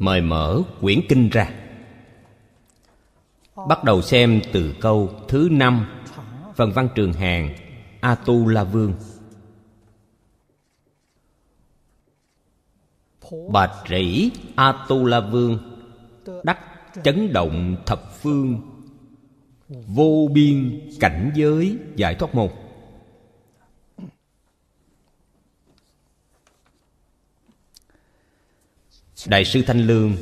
mời mở quyển kinh ra. Bắt đầu xem từ câu thứ năm, phần văn trường hàng a tu la vương bạch rỉ a tu la vương đắc chấn động thập phương, vô biên cảnh giới. Giải thoát môn đại sư thanh lương,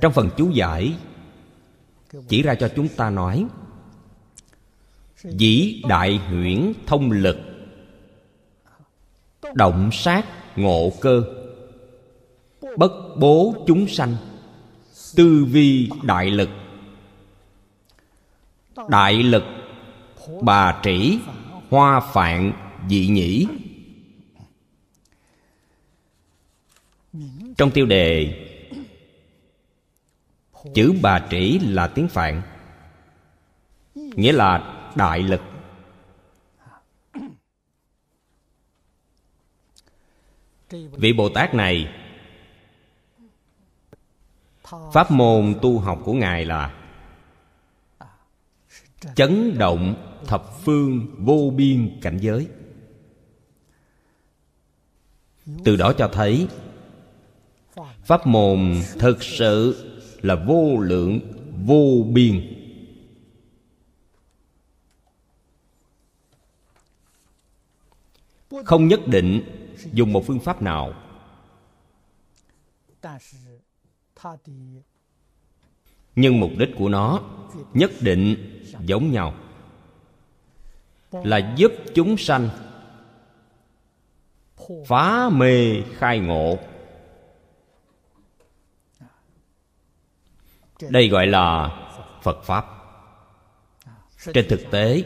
trong phần chú giải, chỉ ra cho chúng ta nói, dĩ đại huyễn thông lực, động sát ngộ cơ, bất bố chúng sanh, tư vi đại lực. Đại lực bà trĩ, hoa phạn, dị nhĩ. Trong tiêu đề. Chữ bà trĩ là tiếng phạn, nghĩa là đại lực. Vị bồ tát này, pháp môn tu học của ngài là chấn động thập phương vô biên cảnh giới. Từ đó cho thấy pháp môn thực sự là vô lượng, vô biên. Không nhất định dùng một phương pháp nào. Nhưng mục đích của nó nhất định giống nhau. Là giúp chúng sanh phá mê khai ngộ. Đây gọi là phật pháp. Trên thực tế,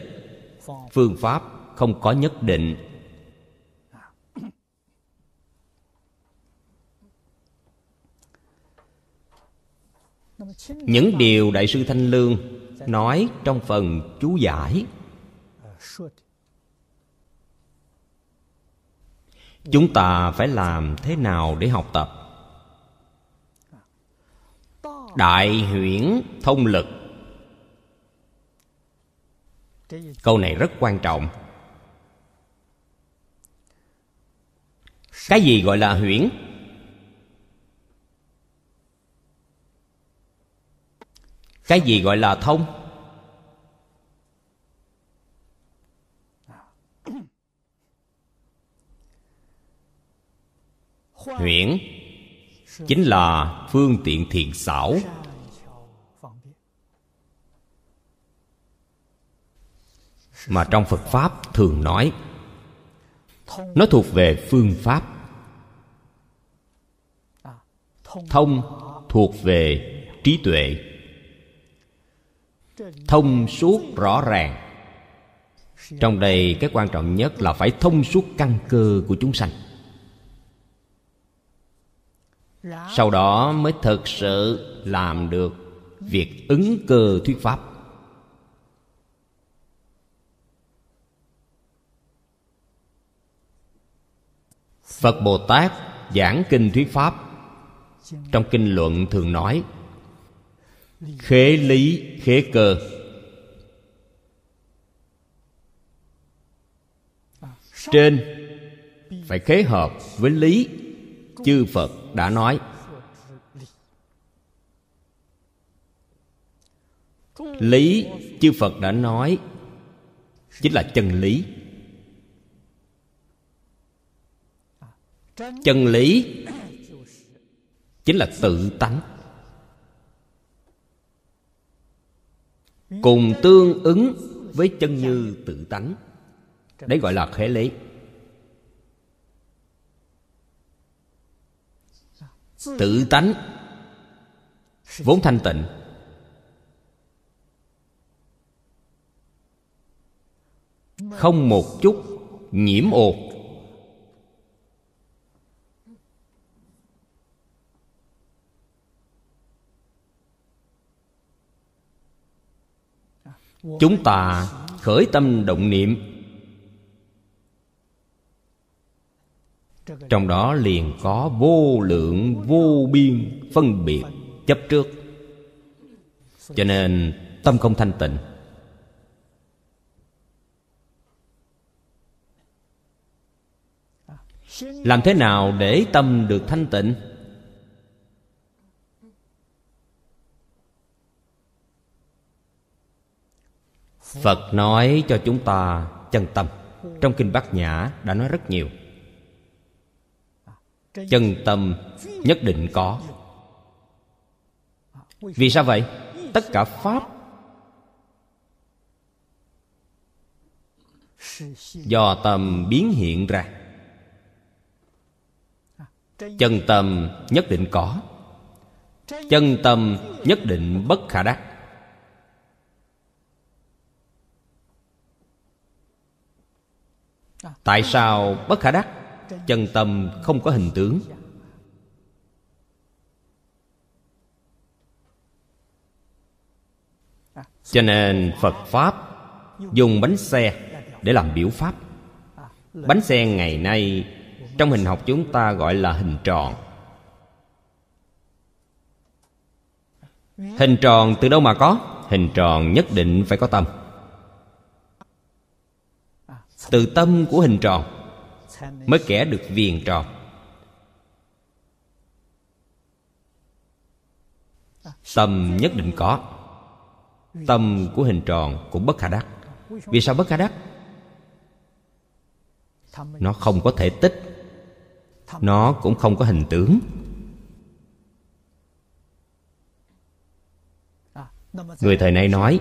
phương pháp không có nhất định. Những điều đại sư thanh lương nói trong phần chú giải. Chúng ta phải làm thế nào để học tập? Đại huyễn thông lực. Câu này rất quan trọng. Cái gì gọi là huyễn? Cái gì gọi là thông? Huyễn chính là phương tiện thiện xảo. Mà trong phật pháp thường nói, nó thuộc về phương pháp. Thông thuộc về trí tuệ. Thông suốt rõ ràng. Trong đây cái quan trọng nhất là phải thông suốt căn cơ của chúng sanh sau đó mới thực sự làm được việc ứng cơ thuyết pháp. Phật bồ tát giảng kinh thuyết pháp. Trong kinh luận thường nói, khế lý, khế cơ. Trên, phải khế hợp với lý chư phật đã nói. Lý chư phật đã nói chính là chân lý. Chân lý chính là tự tánh. Cùng tương ứng với chân như tự tánh. Đấy gọi là khế lý. tự tánh. Vốn thanh tịnh. Không một chút nhiễm ô chúng ta khởi tâm động niệm. Trong đó liền có vô lượng, vô biên phân biệt chấp trước. Cho nên tâm không thanh tịnh. Làm thế nào để tâm được thanh tịnh? Phật nói cho chúng ta chân tâm. Trong kinh bát nhã đã nói rất nhiều chân tâm nhất định có. Vì sao vậy? Tất cả pháp do tâm biến hiện ra. Chân tâm nhất định có. Chân tâm nhất định bất khả đắc. Tại sao bất khả đắc? Chân tâm không có hình tướng. Cho nên phật pháp dùng bánh xe để làm biểu pháp. Bánh xe ngày nay trong hình học chúng ta gọi là hình tròn. Hình tròn từ đâu mà có? Hình tròn nhất định phải có tâm. Từ tâm của hình tròn mới kẻ được viền tròn. Tâm nhất định có, tâm của hình tròn cũng bất khả đắc. Vì sao bất khả đắc? Nó không có thể tích, nó cũng không có hình tướng. Người thời nay nói,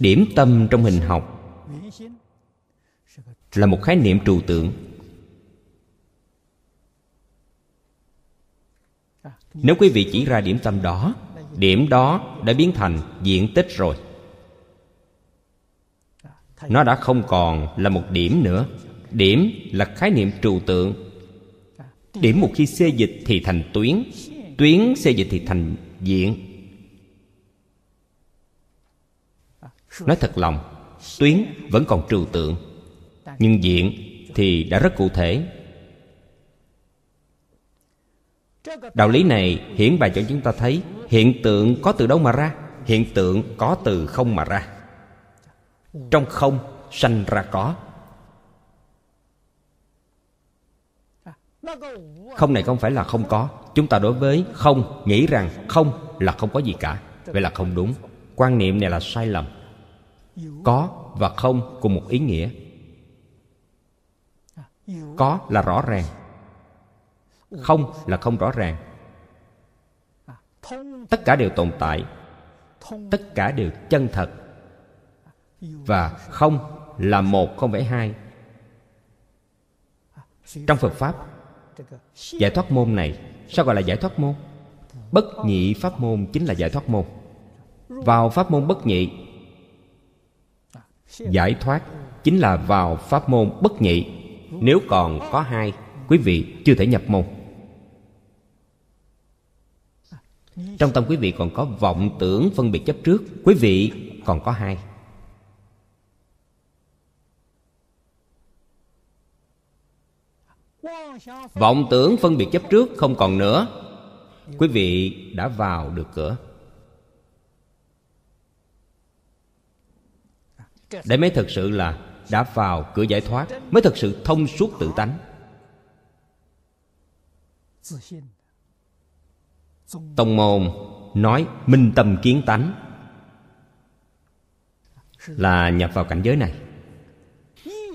điểm tâm trong hình học là một khái niệm trừu tượng. Nếu quý vị chỉ ra điểm tâm đó, điểm đó đã biến thành diện tích rồi. Nó đã không còn là một điểm nữa. Điểm là khái niệm trừu tượng. Điểm một khi xê dịch thì thành tuyến tuyến xê dịch thì thành diện. Nói thật lòng, tuyến vẫn còn trừu tượng nhưng diện thì đã rất cụ thể. Đạo lý này hiển bày cho chúng ta thấy hiện tượng có từ đâu mà ra, hiện tượng có từ không mà ra. Trong không sanh ra có. Không này không phải là không có. Chúng ta đối với không nghĩ rằng không là không có gì cả. Vậy là không đúng. Quan niệm này là sai lầm. Có và không cùng một ý nghĩa có là rõ ràng. Không là không rõ ràng. Tất cả đều tồn tại. Tất cả đều chân thật. Và không là một không phải hai. Trong phật pháp, giải thoát môn này, sao gọi là giải thoát môn? Bất nhị pháp môn chính là giải thoát môn. Vào pháp môn bất nhị, giải thoát chính là vào pháp môn bất nhị nếu còn có hai, quý vị chưa thể nhập môn. Trong tâm quý vị còn có vọng tưởng phân biệt chấp trước, quý vị còn có hai. Vọng tưởng phân biệt chấp trước không còn nữa, quý vị đã vào được cửa. Để mới thực sự là đã vào cửa giải thoát mới thực sự thông suốt tự tánh. Tông môn nói minh tâm kiến tánh là nhập vào cảnh giới này.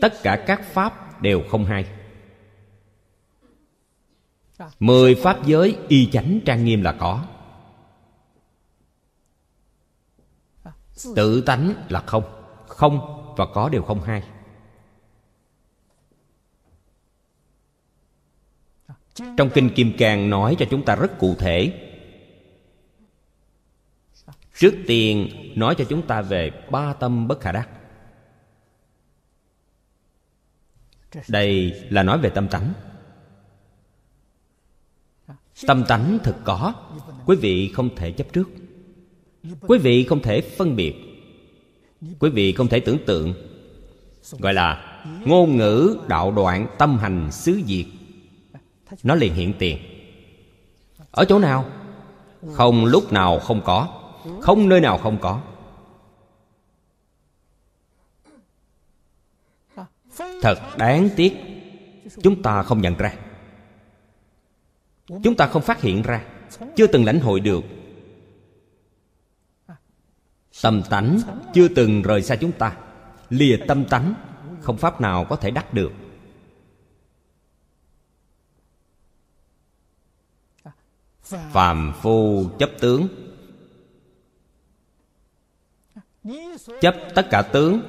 Tất cả các pháp đều không hay. Mười pháp giới y chánh trang nghiêm là có. Tự tánh là không. Không và có đều không hai. Trong kinh kim cang nói cho chúng ta rất cụ thể. Trước tiên, nói cho chúng ta về ba tâm bất khả đắc. Đây là nói về tâm tánh. Tâm tánh thực có, quý vị không thể chấp trước. Quý vị không thể phân biệt quý vị không thể tưởng tượng gọi là ngôn ngữ đạo đoạn tâm hành xứ diệt nó liền hiện tiền. Ở chỗ nào? Không lúc nào không có. Không nơi nào không có. Thật đáng tiếc, chúng ta không nhận ra. Chúng ta không phát hiện ra. Chưa từng lãnh hội được tâm tánh chưa từng rời xa chúng ta. Lìa tâm tánh không pháp nào có thể đắc được. Phàm phu chấp tướng. Chấp tất cả tướng.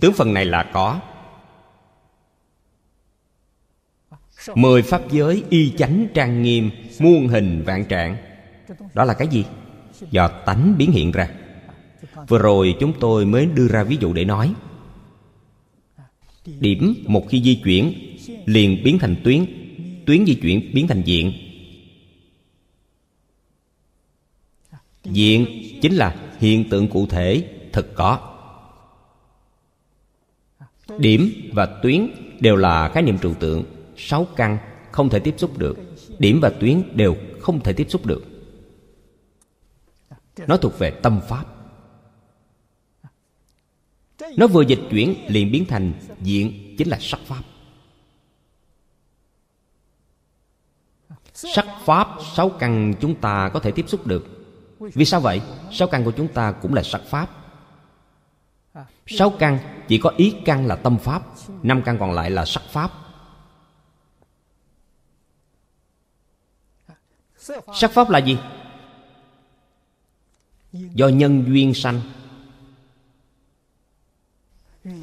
Tướng phần này là có. Mười pháp giới y chánh trang nghiêm, muôn hình vạn trạng. Đó là cái gì? Do tánh biến hiện ra. Vừa rồi chúng tôi mới đưa ra ví dụ để nói. Điểm một khi di chuyển, liền biến thành tuyến tuyến di chuyển biến thành diện. Diện chính là hiện tượng cụ thể thực có. Điểm và tuyến đều là khái niệm trừu tượng, sáu căn không thể tiếp xúc được. Điểm và tuyến đều không thể tiếp xúc được nó thuộc về tâm pháp. Nó vừa dịch chuyển liền biến thành diện, chính là sắc pháp. Sắc pháp, sáu căn chúng ta có thể tiếp xúc được. Vì sao vậy? Sáu căn của chúng ta cũng là sắc pháp. Sáu căn, chỉ có ý căn là tâm pháp, năm căn còn lại là sắc pháp. Sắc pháp là gì? Do nhân duyên sanh.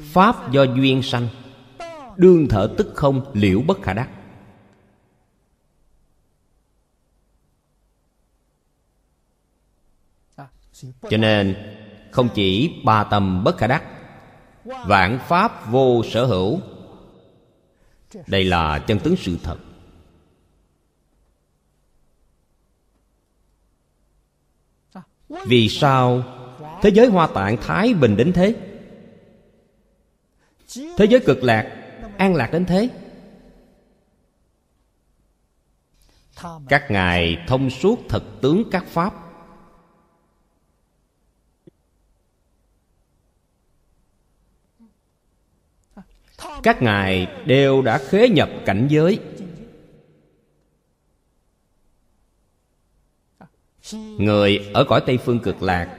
Pháp do duyên sanh, đương thở tức không liễu bất khả đắc. Cho nên, không chỉ ba tâm bất khả đắc, vạn pháp vô sở hữu. Đây là chân tướng sự thật. Vì sao thế giới hoa tạng thái bình đến thế? Thế giới cực lạc an lạc đến thế? Các ngài thông suốt thật tướng các pháp. Các ngài đều đã khế nhập cảnh giới. Người ở cõi tây phương cực lạc,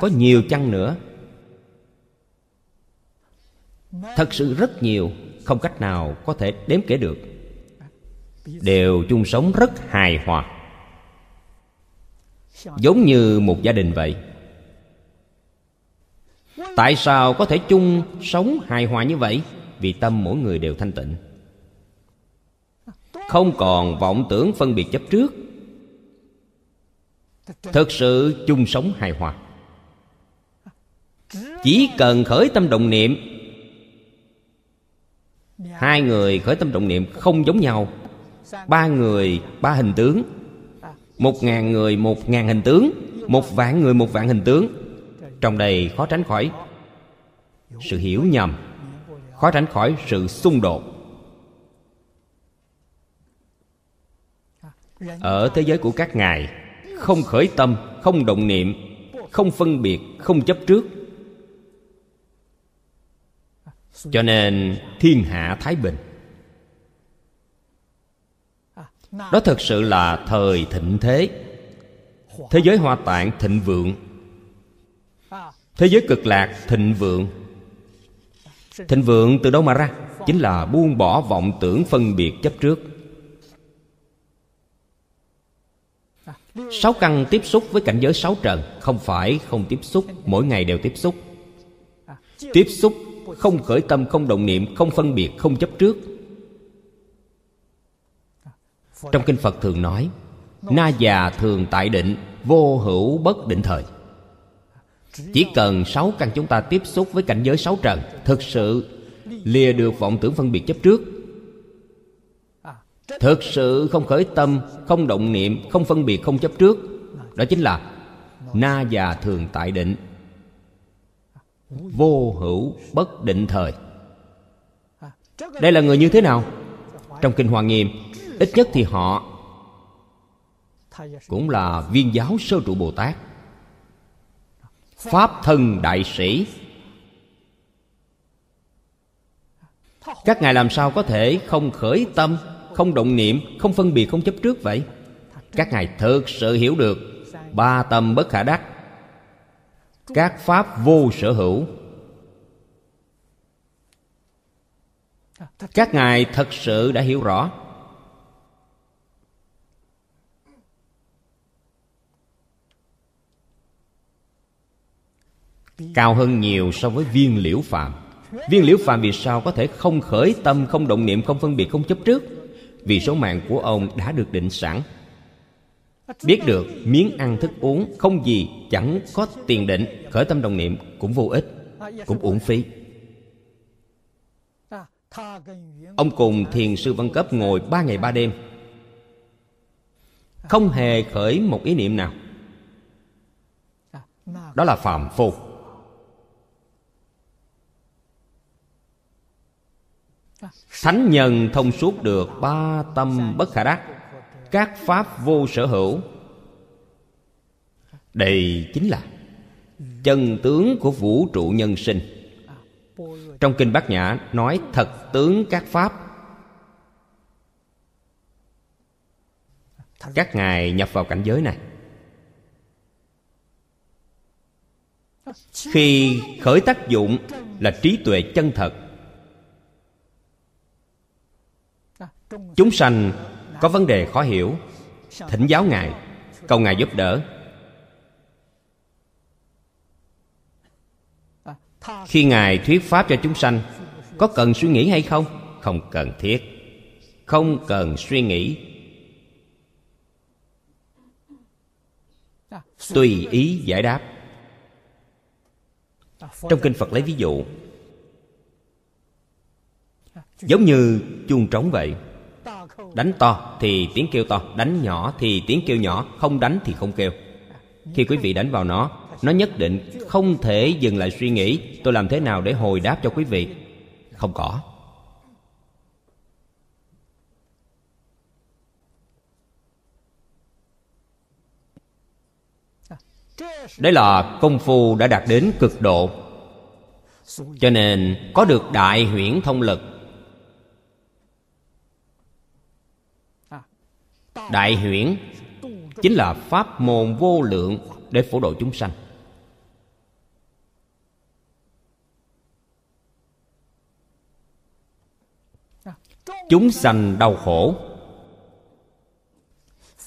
có nhiều chăng nữa? Thật sự rất nhiều, không cách nào có thể đếm kể được. Đều chung sống rất hài hòa. Giống như một gia đình vậy. Tại sao có thể chung sống hài hòa như vậy? Vì tâm mỗi người đều thanh tịnh. Không còn vọng tưởng phân biệt chấp trước thực sự chung sống hài hòa. Chỉ cần khởi tâm động niệm, hai người khởi tâm động niệm không giống nhau. Ba người, ba hình tướng. Một ngàn người, một ngàn hình tướng. Một vạn người, một vạn hình tướng. Trong đây khó tránh khỏi sự hiểu nhầm, khó tránh khỏi sự xung đột. Ở thế giới của các ngài không khởi tâm, không động niệm, không phân biệt, không chấp trước. Cho nên thiên hạ thái bình. Đó thực sự là thời thịnh thế. Thế giới hoa tạng thịnh vượng. Thế giới cực lạc thịnh vượng. Thịnh vượng từ đâu mà ra? Chính là buông bỏ vọng tưởng phân biệt chấp trước. Sáu căn tiếp xúc với cảnh giới sáu trần, không phải không tiếp xúc, mỗi ngày đều tiếp xúc. Tiếp xúc không khởi tâm, không động niệm, không phân biệt, không chấp trước. Trong kinh phật thường nói, na già thường tại định, vô hữu bất định thời. Chỉ cần sáu căn chúng ta tiếp xúc với cảnh giới sáu trần, thực sự lìa được vọng tưởng phân biệt chấp trước thực sự không khởi tâm, không động niệm, không phân biệt, không chấp trước. Đó chính là na già thường tại định. Vô hữu bất định thời. Đây là người như thế nào? Trong kinh hoa nghiêm, ít nhất thì họ cũng là viên giáo sơ trụ bồ tát. Pháp thân đại sĩ. Các ngài làm sao có thể không khởi tâm? Không động niệm, không phân biệt, không chấp trước vậy. Các ngài thực sự hiểu được ba tâm bất khả đắc. Các pháp vô sở hữu. Các ngài thật sự đã hiểu rõ. Cao hơn nhiều so với viên liễu phạm. viên liễu phạm vì sao có thể không khởi tâm, không động niệm, không phân biệt, không chấp trước? Vì số mạng của ông đã được định sẵn. Biết được miếng ăn thức uống không gì chẳng có tiền định, khởi tâm đồng niệm cũng vô ích, cũng uổng phí. Ông cùng thiền sư văn cấp ngồi ba ngày ba đêm. Không hề khởi một ý niệm nào. Đó là phàm phu. Thánh nhân thông suốt được ba tâm bất khả đắc, các pháp vô sở hữu. Đây chính là chân tướng của vũ trụ nhân sinh. Trong kinh bát nhã nói thật tướng các pháp. Các ngài nhập vào cảnh giới này. Khi khởi tác dụng là trí tuệ chân thật chúng sanh có vấn đề khó hiểu, thỉnh giáo ngài, cầu ngài giúp đỡ. Khi ngài thuyết pháp cho chúng sanh, có cần suy nghĩ hay không? Không cần thiết. Không cần suy nghĩ. Tùy ý giải đáp. Trong kinh phật lấy ví dụ, giống như chuông trống vậy đánh to thì tiếng kêu to, đánh nhỏ thì tiếng kêu nhỏ, không đánh thì không kêu. Khi quý vị đánh vào nó nó nhất định không thể dừng lại suy nghĩ, tôi làm thế nào để hồi đáp cho quý vị? Không có. Đấy là công phu đã đạt đến cực độ. Cho nên có được đại huyễn thông lực đại huyễn, chính là pháp môn vô lượng để phổ độ chúng sanh. Chúng sanh đau khổ.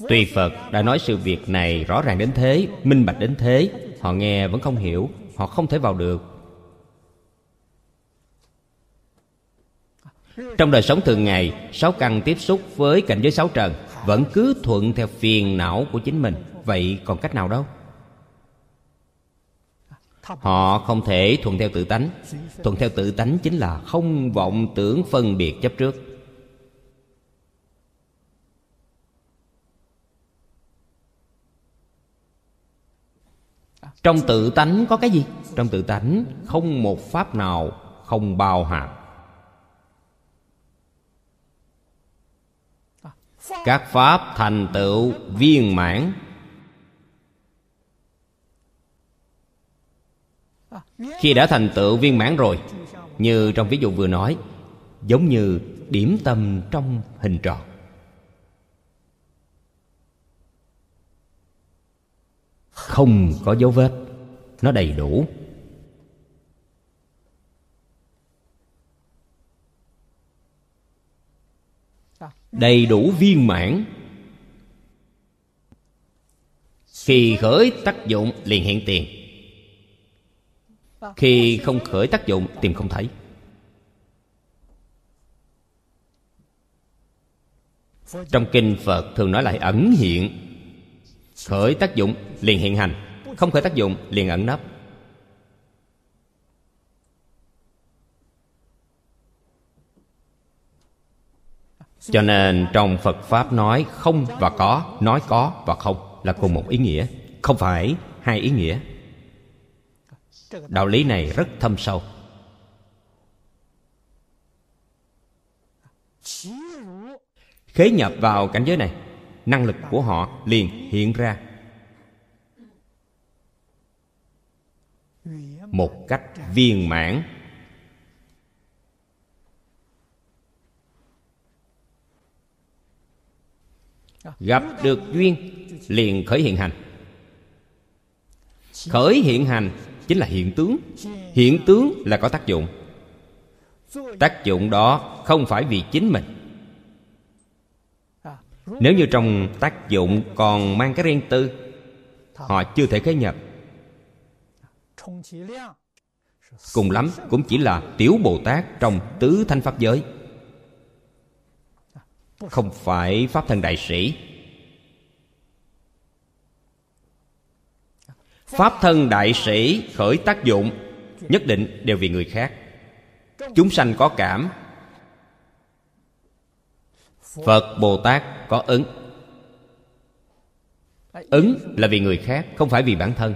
Tuy Phật đã nói sự việc này rõ ràng đến thế, Minh bạch đến thế, Họ nghe vẫn không hiểu, Họ không thể vào được. Trong đời sống thường ngày, Sáu căn tiếp xúc với cảnh giới sáu trần vẫn cứ thuận theo phiền não của chính mình. Vậy còn cách nào đâu? Họ không thể thuận theo tự tánh. Thuận theo tự tánh chính là không vọng tưởng phân biệt chấp trước. Trong tự tánh có cái gì? Trong tự tánh không một pháp nào không bao hàm. Các pháp thành tựu viên mãn. Khi đã thành tựu viên mãn rồi, Như trong ví dụ vừa nói, Giống như điểm tâm trong hình tròn. Không có dấu vết, nó đầy đủ. Đầy đủ viên mãn. Khi khởi tác dụng, liền hiện tiền. Khi không khởi tác dụng, tìm không thấy. Trong kinh phật thường nói lại ẩn hiện. Khởi tác dụng, liền hiện hành. Không khởi tác dụng, liền ẩn nấp. Cho nên trong phật pháp nói không và có, nói có và không là cùng một ý nghĩa. Không phải, hai ý nghĩa. Đạo lý này rất thâm sâu. Khế nhập vào cảnh giới này, năng lực của họ liền hiện ra. Một cách viên mãn. Gặp được duyên, liền khởi hiện hành. Khởi hiện hành chính là hiện tướng. Hiện tướng là có tác dụng. Tác dụng đó không phải vì chính mình. Nếu như trong tác dụng còn mang cái riêng tư, họ chưa thể khế nhập cùng lắm cũng chỉ là tiểu bồ tát trong tứ thanh pháp giới không phải pháp thân đại sĩ. Pháp thân đại sĩ khởi tác dụng, nhất định đều vì người khác. Chúng sanh có cảm. Phật bồ tát có ứng. Ứng là vì người khác, không phải vì bản thân.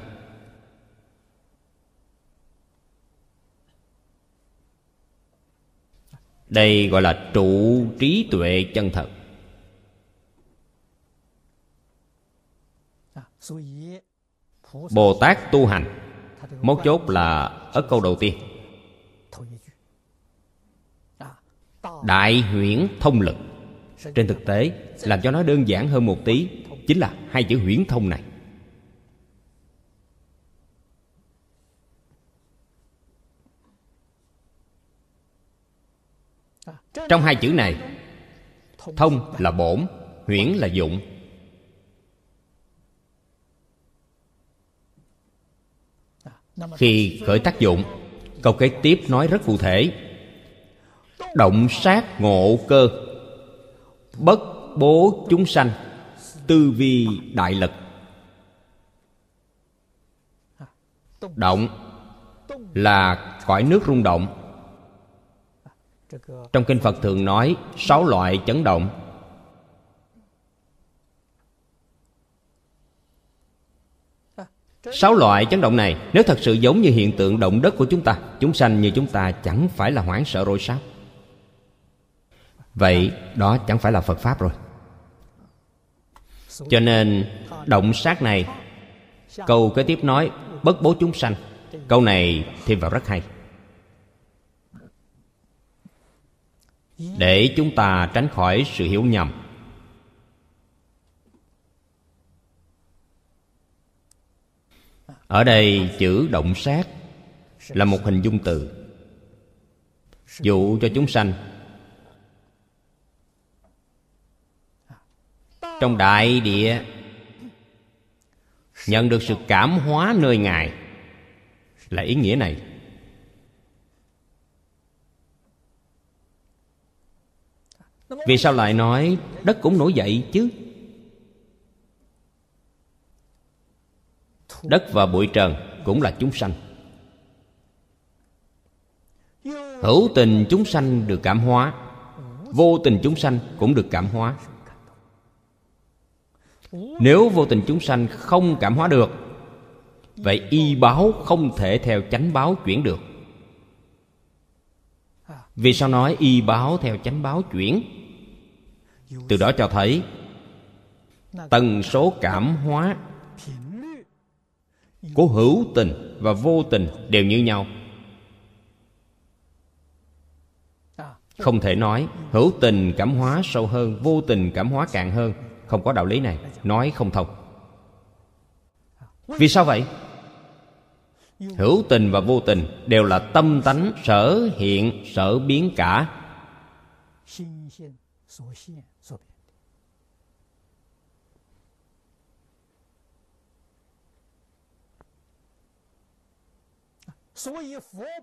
Đây gọi là trụ trí tuệ chân thật. Bồ tát tu hành, mấu chốt là ở câu đầu tiên. Đại huyễn thông lực. Trên thực tế, làm cho nó đơn giản hơn một tí chính là hai chữ huyễn thông này. Trong hai chữ này, thông là bổn, huyễn là dụng. Khi khởi tác dụng, câu kế tiếp nói rất cụ thể. Động sát ngộ cơ. Bất bố chúng sanh, tư vi đại lực. Động là cõi nước rung động trong kinh phật thường nói, sáu loại chấn động. Sáu loại chấn động này, nếu thật sự giống như hiện tượng động đất của chúng ta, chúng sanh như chúng ta chẳng phải là hoảng sợ rồi sao? Vậy đó chẳng phải là phật pháp rồi. Cho nên, động sát này, câu kế tiếp nói, bất bố chúng sanh. Câu này thêm vào rất hay. Để chúng ta tránh khỏi sự hiểu nhầm. Ở đây chữ động sát là một hình dung từ. Dụ cho chúng sanh. Trong đại địa, nhận được sự cảm hóa nơi ngài là ý nghĩa này. Vì sao lại nói đất cũng nổi dậy chứ? Đất và bụi trần cũng là chúng sanh. Hữu tình chúng sanh được cảm hóa, vô tình chúng sanh cũng được cảm hóa. Nếu vô tình chúng sanh không cảm hóa được, vậy y báo không thể theo chánh báo chuyển được vì sao nói y báo theo chánh báo chuyển? Từ đó cho thấy, tần số cảm hóa của hữu tình và vô tình đều như nhau. Không thể nói hữu tình cảm hóa sâu hơn, vô tình cảm hóa cạn hơn. Không có đạo lý này, nói không thông. Vì sao vậy? Hữu tình và vô tình đều là tâm tánh, sở hiện, sở biến cả.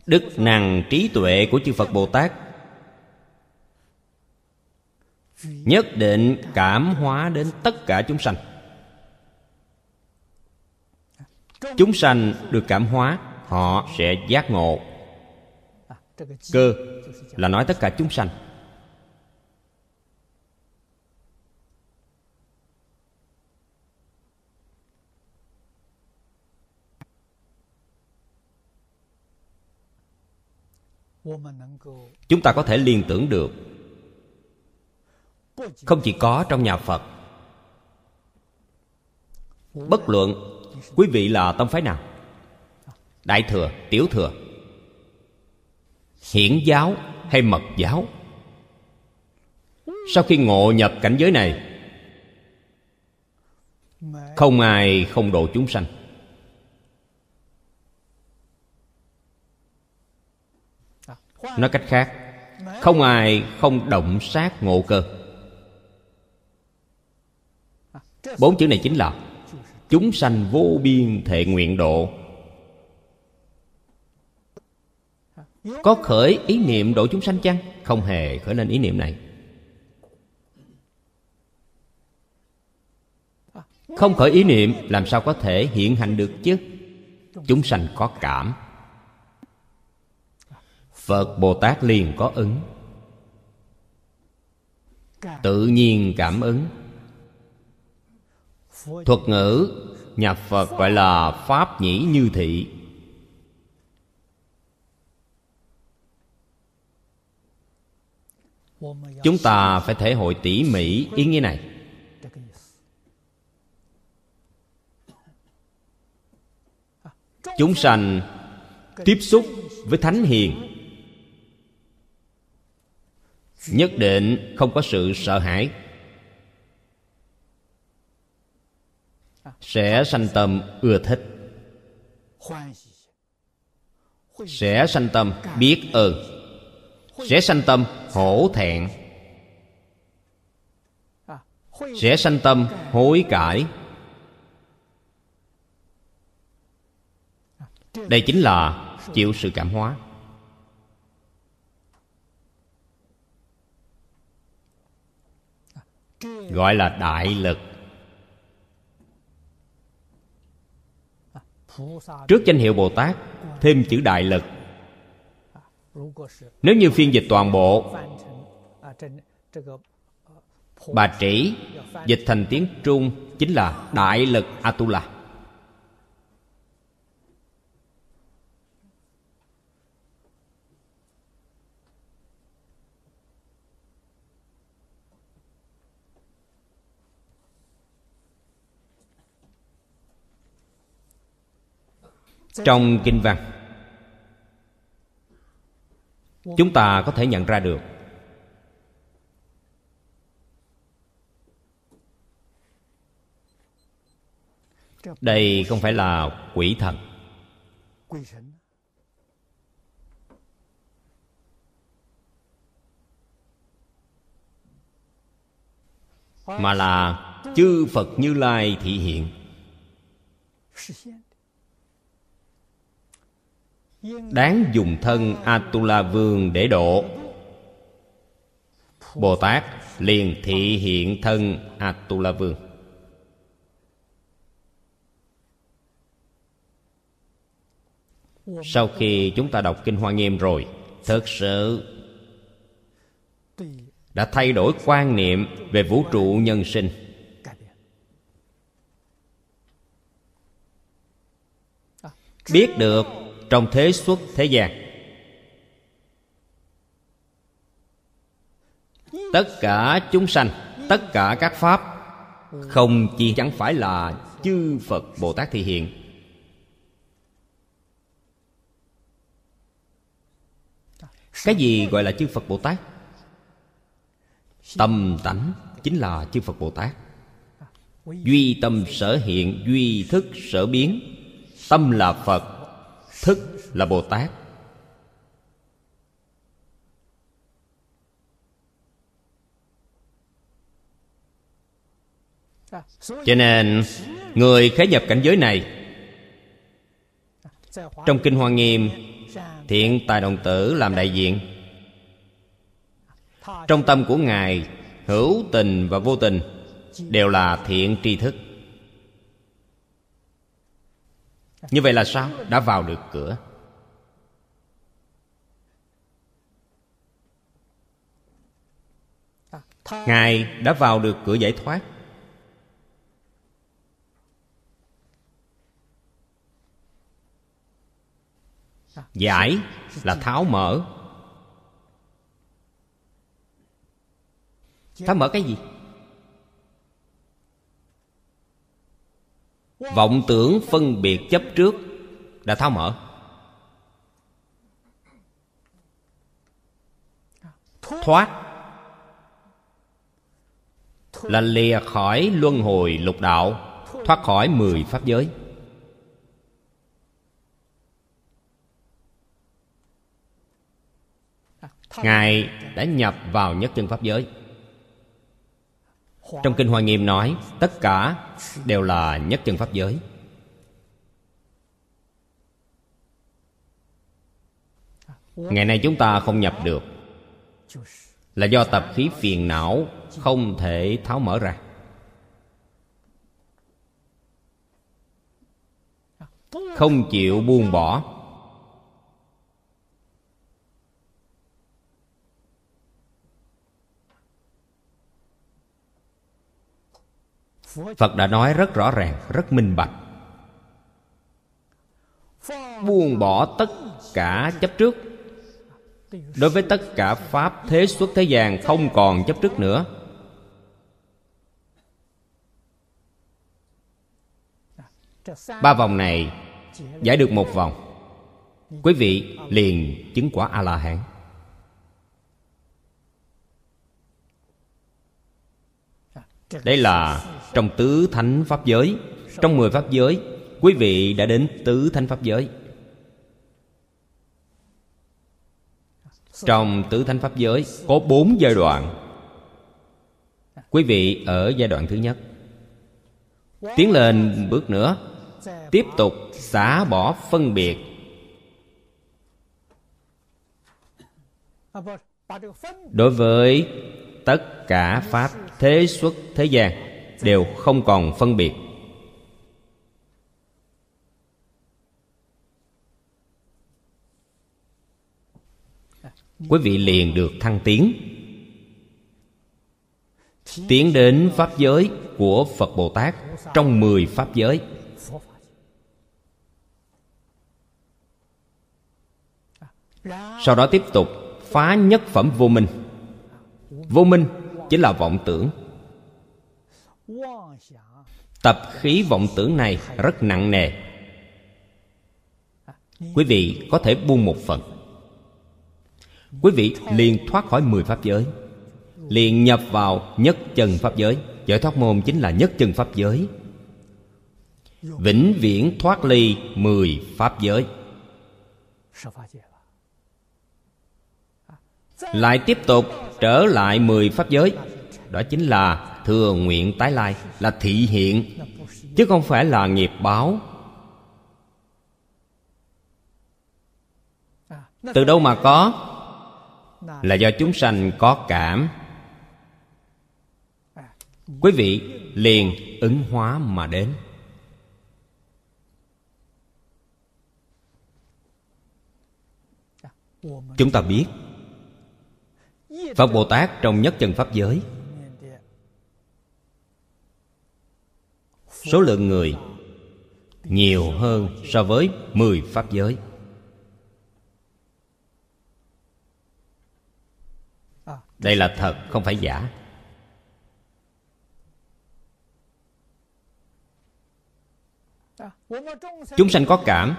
Đức năng trí tuệ của chư phật bồ tát nhất định cảm hóa đến tất cả chúng sanh. chúng sanh được cảm hóa, họ sẽ giác ngộ. Cơ là nói tất cả chúng sanh. Chúng ta có thể liên tưởng được. Không chỉ có trong nhà phật. Bất luận quý vị là tông phái nào? Đại thừa, tiểu thừa, hiển giáo hay mật giáo? Sau khi ngộ nhập cảnh giới này, không ai không độ chúng sanh. Nói cách khác, không ai không động sát ngộ cơ. Bốn chữ này chính là chúng sanh vô biên thệ nguyện độ. Có khởi ý niệm độ chúng sanh chăng? Không hề khởi lên ý niệm này. Không khởi ý niệm, làm sao có thể hiện hành được chứ? Chúng sanh có cảm. Phật bồ tát liền có ứng. Tự nhiên cảm ứng thuật ngữ nhà phật gọi là pháp nhĩ như thị. Chúng ta phải thể hội tỉ mỉ ý nghĩa này. Chúng sanh tiếp xúc với thánh hiền. Nhất định không có sự sợ hãi. Sẽ sanh tâm ưa thích. Sẽ sanh tâm biết ơn. Sẽ sanh tâm hổ thẹn. Sẽ sanh tâm hối cải. Đây chính là chịu sự cảm hóa. Gọi là đại lực. Trước danh hiệu bồ tát, thêm chữ đại lực. Nếu như phiên dịch toàn bộ, bà trĩ, dịch thành tiếng trung chính là đại lực atula. Trong kinh văn, chúng ta có thể nhận ra được đây không phải là quỷ thần. Mà là chư phật như lai thị hiện đáng dùng thân atula vương để độ. Bồ tát liền thị hiện thân atula vương. Sau khi chúng ta đọc kinh hoa nghiêm rồi, thật sự đã thay đổi quan niệm về vũ trụ nhân sinh. Biết được trong thế xuất thế gian. Tất cả chúng sanh, tất cả các pháp, không chỉ chẳng phải là chư phật bồ tát thị hiện. Cái gì gọi là chư phật bồ tát? Tâm tánh chính là chư phật bồ tát. Duy tâm sở hiện, duy thức sở biến. Tâm là phật thức là bồ tát. Cho nên, người khế nhập cảnh giới này, trong kinh hoa nghiêm, thiện tài đồng tử làm đại diện. Trong tâm của ngài, hữu tình và vô tình đều là thiện tri thức. như vậy là sao? Đã vào được cửa. Ngài đã vào được cửa giải thoát. Giải là tháo mở. Tháo mở cái gì? Vọng tưởng phân biệt chấp trước. Đã tháo mở. Thoát. Là lìa khỏi luân hồi lục đạo, thoát khỏi mười pháp giới. Ngài đã nhập vào nhất chân pháp giới trong kinh hoa nghiêm nói, tất cả đều là nhất chân pháp giới. Ngày nay chúng ta không nhập được. Là do tập khí phiền não không thể tháo mở ra. Không chịu buông bỏ. Phật đã nói rất rõ ràng, rất minh bạch. Buông bỏ tất cả chấp trước. Đối với tất cả pháp thế xuất thế gian không còn chấp trước nữa. Ba vòng này giải được một vòng. Quý vị liền chứng quả a la hán. Đây là trong tứ thánh pháp giới. Trong mười pháp giới, quý vị đã đến tứ thánh pháp giới. Trong tứ thánh pháp giới có bốn giai đoạn. Quý vị ở giai đoạn thứ nhất. Tiến lên bước nữa. Tiếp tục xả bỏ phân biệt. Đối với tất cả pháp thế xuất thế gian đều không còn phân biệt. Quý vị liền được thăng tiến. Tiến đến pháp giới của phật bồ tát trong mười pháp giới. Sau đó tiếp tục phá nhất phẩm vô minh. Vô minh chính là vọng tưởng. Tập khí vọng tưởng này rất nặng nề. Quý vị có thể buông một phần. Quý vị liền thoát khỏi mười pháp giới, liền nhập vào nhất chân pháp giới. Giải thoát môn chính là nhất chân pháp giới. Vĩnh viễn thoát ly mười pháp giới lại tiếp tục trở lại mười pháp giới. Đó chính là thừa nguyện tái lai, là thị hiện, chứ không phải là nghiệp báo. Từ đâu mà có? Là do chúng sanh có cảm. Quý vị liền ứng hóa mà đến. Chúng ta biết phật bồ tát trong nhất chân pháp giới. Số lượng người nhiều hơn so với mười pháp giới. Đây là thật, không phải giả. Chúng sanh có cảm.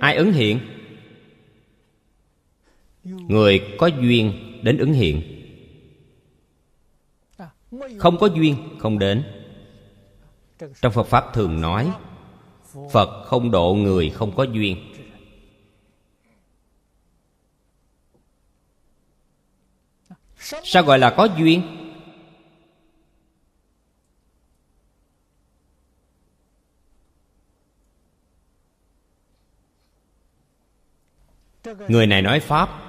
Ai ứng hiện? Người có duyên đến ứng hiện. Không có duyên, không đến. Trong phật pháp thường nói, phật không độ người không có duyên. Sao gọi là có duyên? Người này nói pháp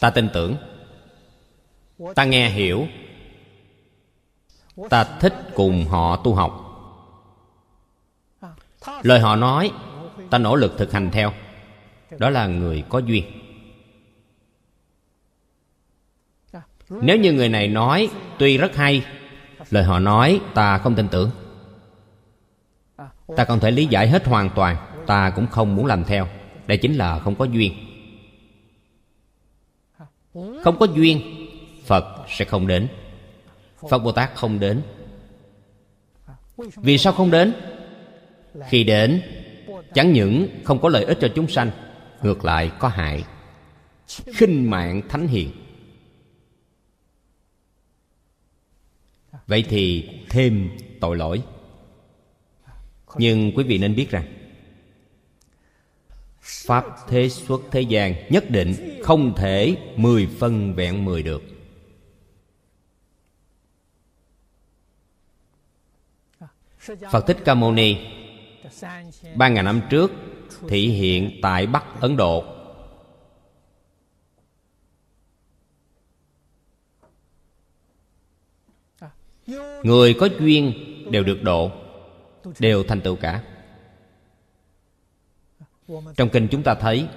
ta tin tưởng. Ta nghe hiểu. Ta thích cùng họ tu học. Lời họ nói, ta nỗ lực thực hành theo. Đó là người có duyên. Nếu như người này nói, tuy rất hay, lời họ nói, ta không tin tưởng. Ta không thể lý giải hết hoàn toàn, ta cũng không muốn làm theo. Đây chính là không có duyên không có duyên, phật sẽ không đến. Phật bồ tát không đến. Vì sao không đến? Khi đến, chẳng những không có lợi ích cho chúng sanh, ngược lại có hại. Khinh mạng thánh hiền. Vậy thì thêm tội lỗi. Nhưng quý vị nên biết rằng pháp thế xuất thế gian nhất định không thể mười phân vẹn mười được. Phật thích ca mâu ni, ba ngàn năm trước, thị hiện tại bắc ấn độ. Người có duyên đều được độ, đều thành tựu cả trong kinh chúng ta thấy,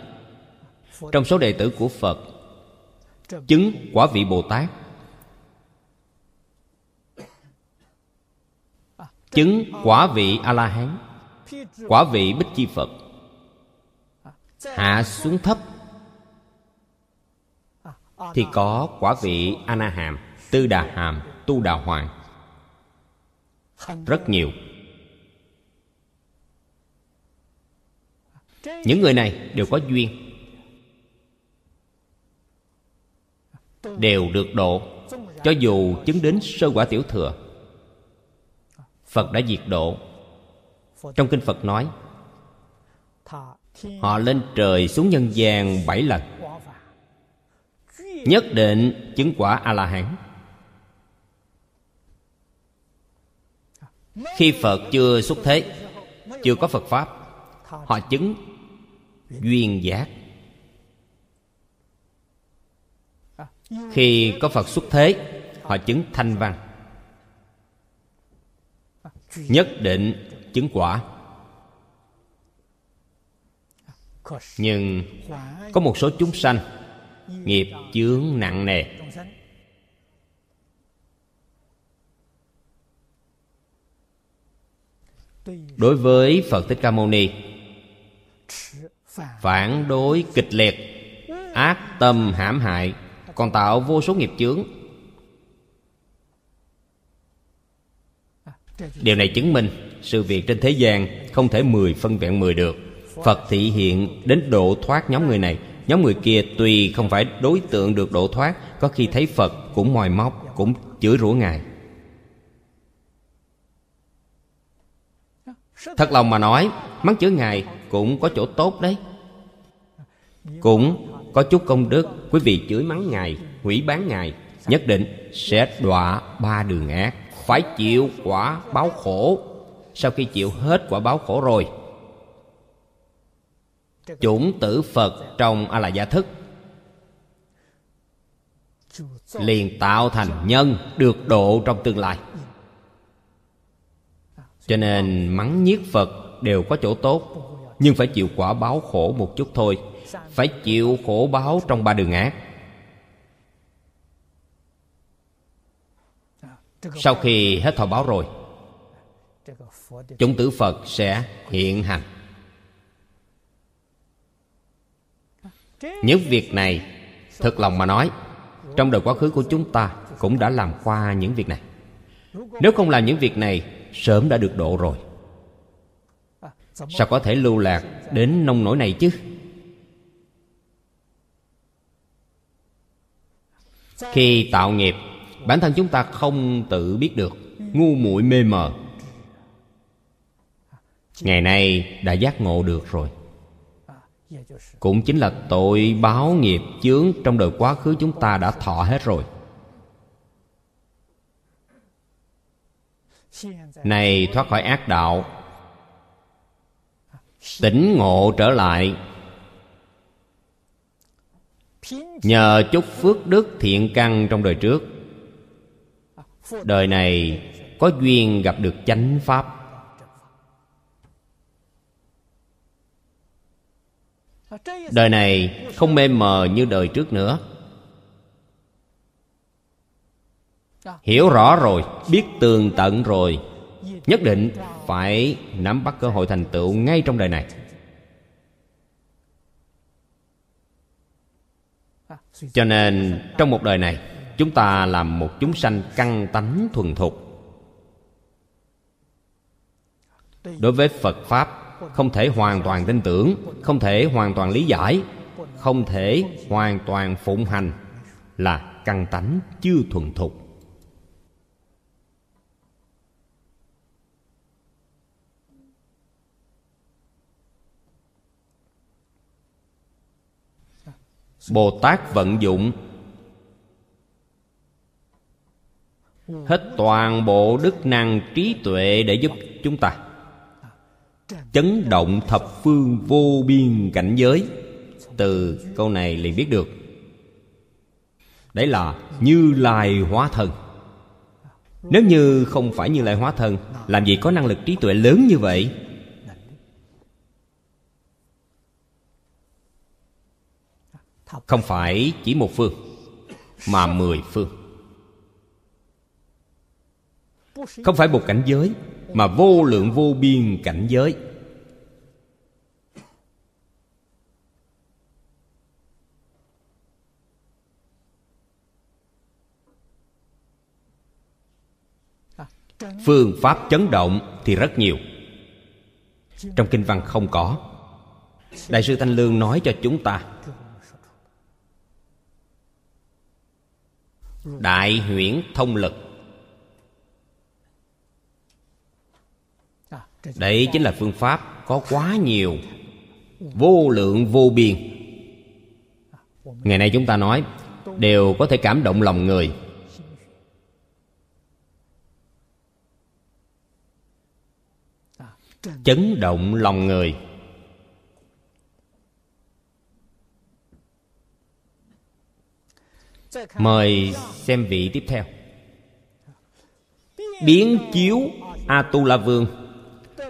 trong số đệ tử của phật, chứng quả vị bồ tát, chứng quả vị a la hán quả vị bích chi phật, hạ xuống thấp, thì có quả vị a na hàm tư đà hàm, tu đà hoàng. Rất nhiều. Những người này đều có duyên. Đều được độ, cho dù chứng đến sơ quả tiểu thừa. Phật đã diệt độ. Trong kinh phật nói, họ lên trời xuống nhân gian bảy lần. Nhất định chứng quả a la hán khi phật chưa xuất thế, chưa có phật pháp, họ chứng duyên giác. Khi có phật xuất thế, họ chứng thanh văn. Nhất định chứng quả. Nhưng có một số chúng sanh nghiệp chướng nặng nề. Đối với phật thích ca mâu ni phản đối kịch liệt, ác tâm hãm hại. Còn tạo vô số nghiệp chướng. Điều này chứng minh sự việc trên thế gian không thể mười phân vẹn mười được. Phật thị hiện đến độ thoát nhóm người này. Nhóm người kia tuy không phải đối tượng được độ thoát, có khi thấy phật cũng mòi móc, cũng chửi rủa ngài. Thật lòng mà nói, mắng chửi ngài cũng có chỗ tốt đấy cũng có chút công đức, quý vị chửi mắng ngài, hủy bán ngài, nhất định sẽ đọa ba đường ác, phải chịu quả báo khổ. Sau khi chịu hết quả báo khổ rồi, chủng tử phật trong a la gia thức liền tạo thành nhân được độ trong tương lai. Cho nên mắng nhiếc phật đều có chỗ tốt, nhưng phải chịu quả báo khổ một chút thôi phải chịu khổ báo trong ba đường ác. Sau khi hết thọ báo rồi chúng tử phật sẽ hiện hành. Những việc này, thật lòng mà nói, trong đời quá khứ của chúng ta cũng đã làm qua những việc này. Nếu không làm những việc này, sớm đã được độ rồi. Sao có thể lưu lạc đến nông nổi này chứ? Khi tạo nghiệp, bản thân chúng ta không tự biết được, ngu muội mê mờ. Ngày nay đã giác ngộ được rồi. Cũng chính là tội báo nghiệp chướng trong đời quá khứ chúng ta đã thọ hết rồi. Này thoát khỏi ác đạo, tỉnh ngộ trở lại nhờ chút phước đức thiện căn trong đời trước. Đời này có duyên gặp được chánh pháp. Đời này không mê mờ như đời trước nữa. Hiểu rõ rồi, biết tường tận rồi, nhất định phải nắm bắt cơ hội thành tựu ngay trong đời này. Cho nên, trong một đời này, chúng ta làm một chúng sanh căn tánh thuần thục. Đối với phật pháp, không thể hoàn toàn tin tưởng, không thể hoàn toàn lý giải, không thể hoàn toàn phụng hành là căn tánh chưa thuần thục. Bồ tát vận dụng. Hết toàn bộ đức năng trí tuệ để giúp chúng ta chấn động thập phương vô biên cảnh giới. Từ câu này liền biết được. Đấy là như lai hóa thân nếu như không phải như lai hóa thân làm gì có năng lực trí tuệ lớn như vậy? Không phải chỉ một phương, mà mười phương. Không phải một cảnh giới, mà vô lượng vô biên cảnh giới. Phương pháp chấn động thì rất nhiều. Trong kinh văn không có. Đại sư thanh lương nói cho chúng ta đại huyễn thông lực. Đấy chính là phương pháp có quá nhiều, vô lượng, vô biên. Ngày nay chúng ta nói, đều có thể cảm động lòng người. Chấn động lòng người. Mời xem vị tiếp theo. Biến chiếu a tu la vương.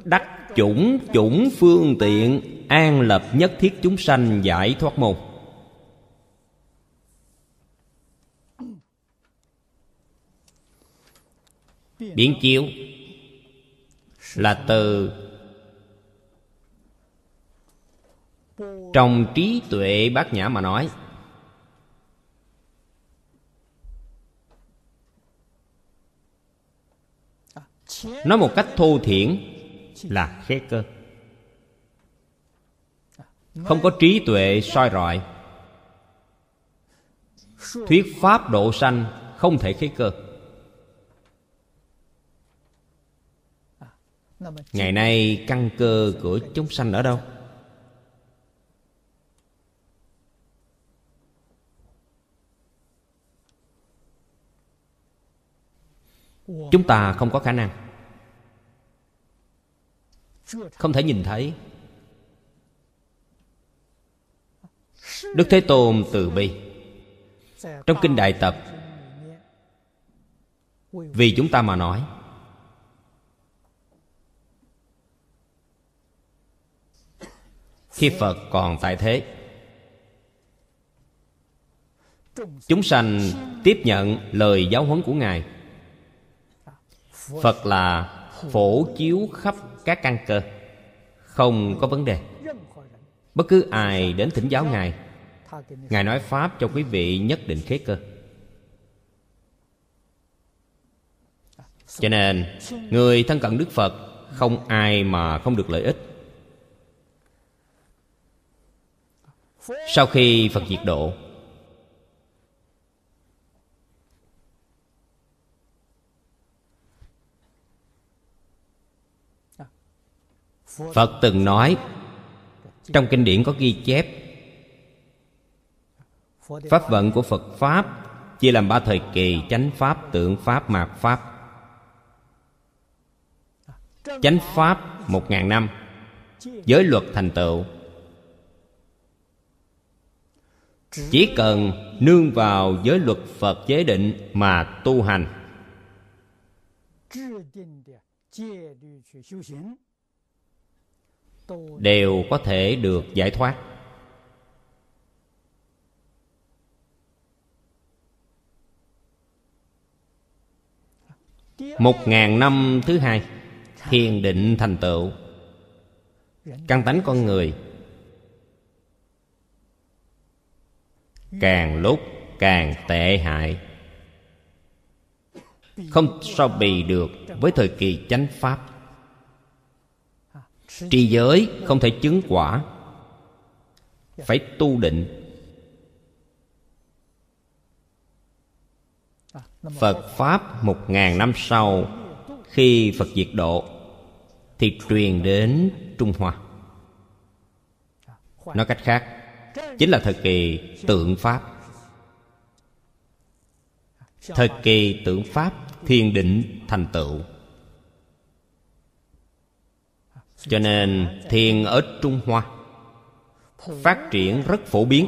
Đắc chủng chủng phương tiện an lập nhất thiết chúng sanh giải thoát môn. Biến chiếu là từ trong trí tuệ bát nhã mà nói. Nói một cách thô thiển là khế cơ. Không có trí tuệ soi rọi. Thuyết pháp độ sanh không thể khế cơ. Ngày nay căn cơ của chúng sanh ở đâu? Chúng ta không có khả năng không thể nhìn thấy. Đức thế tôn từ bi. Trong kinh đại tập, vì chúng ta mà nói, khi phật còn tại thế, chúng sanh tiếp nhận lời giáo huấn của ngài. Phật là phổ chiếu khắp các căn cơ. Không có vấn đề. Bất cứ ai đến thỉnh giáo ngài ngài nói pháp cho quý vị nhất định khế cơ. Cho nên, người thân cận đức phật không ai mà không được lợi ích. Sau khi phật diệt độ phật từng nói, trong kinh điển có ghi chép, pháp vận của phật pháp chia làm ba thời kỳ, chánh pháp, tượng pháp, mạt pháp. Chánh pháp một ngàn năm, giới luật thành tựu. Chỉ cần nương vào giới luật phật chế định mà tu hành đều có thể được giải thoát. Một ngàn năm thứ hai thiền định thành tựu. Căn tánh con người càng lúc càng tệ hại. Không so bì được với thời kỳ chánh pháp trì giới không thể chứng quả. Phải tu định. Phật pháp một ngàn năm sau, khi phật diệt độ, thì truyền đến trung hoa. Nói cách khác, chính là thời kỳ tượng pháp. Thời kỳ tượng pháp thiền định thành tựu cho nên thiền ở trung hoa phát triển rất phổ biến.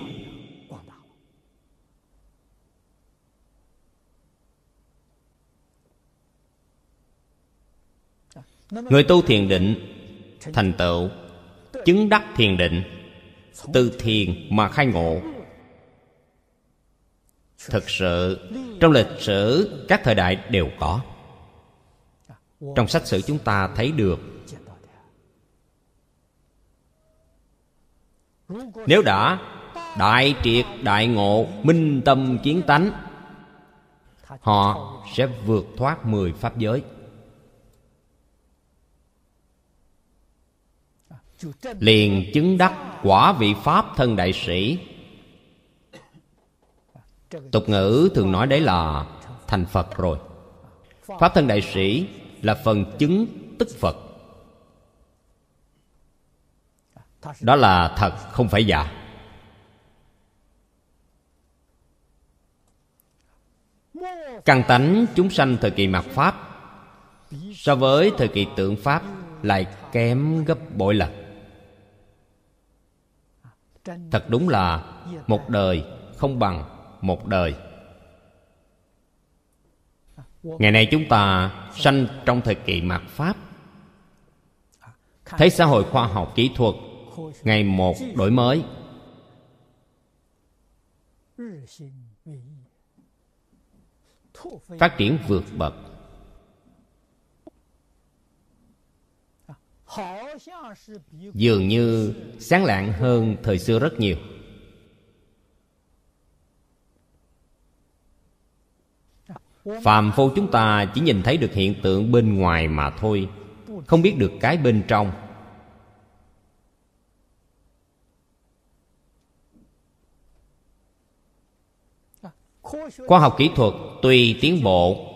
Người tu thiền định thành tựu, chứng đắc thiền định, từ thiền mà khai ngộ. Thực sự, trong lịch sử, các thời đại đều có. Trong sách sử chúng ta thấy được nếu đã, đại triệt, đại ngộ, minh tâm kiến tánh, họ sẽ vượt thoát mười pháp giới. Liền chứng đắc quả vị pháp thân đại sĩ. Tục ngữ thường nói đấy là thành phật rồi. Pháp thân đại sĩ là phần chứng tức phật. Đó là thật, không phải giả. Căn tánh chúng sanh thời kỳ mạt pháp, so với thời kỳ tượng pháp, lại kém gấp bội lần. Thật đúng là một đời không bằng một đời. Ngày nay chúng ta sanh trong thời kỳ mạt pháp. Thấy xã hội khoa học, kỹ thuật ngày một đổi mới. Phát triển vượt bậc. Dường như sáng lạng hơn thời xưa rất nhiều. Phàm phu chúng ta chỉ nhìn thấy được hiện tượng bên ngoài mà thôi. Không biết được cái bên trong. Khoa học kỹ thuật tùy tiến bộ.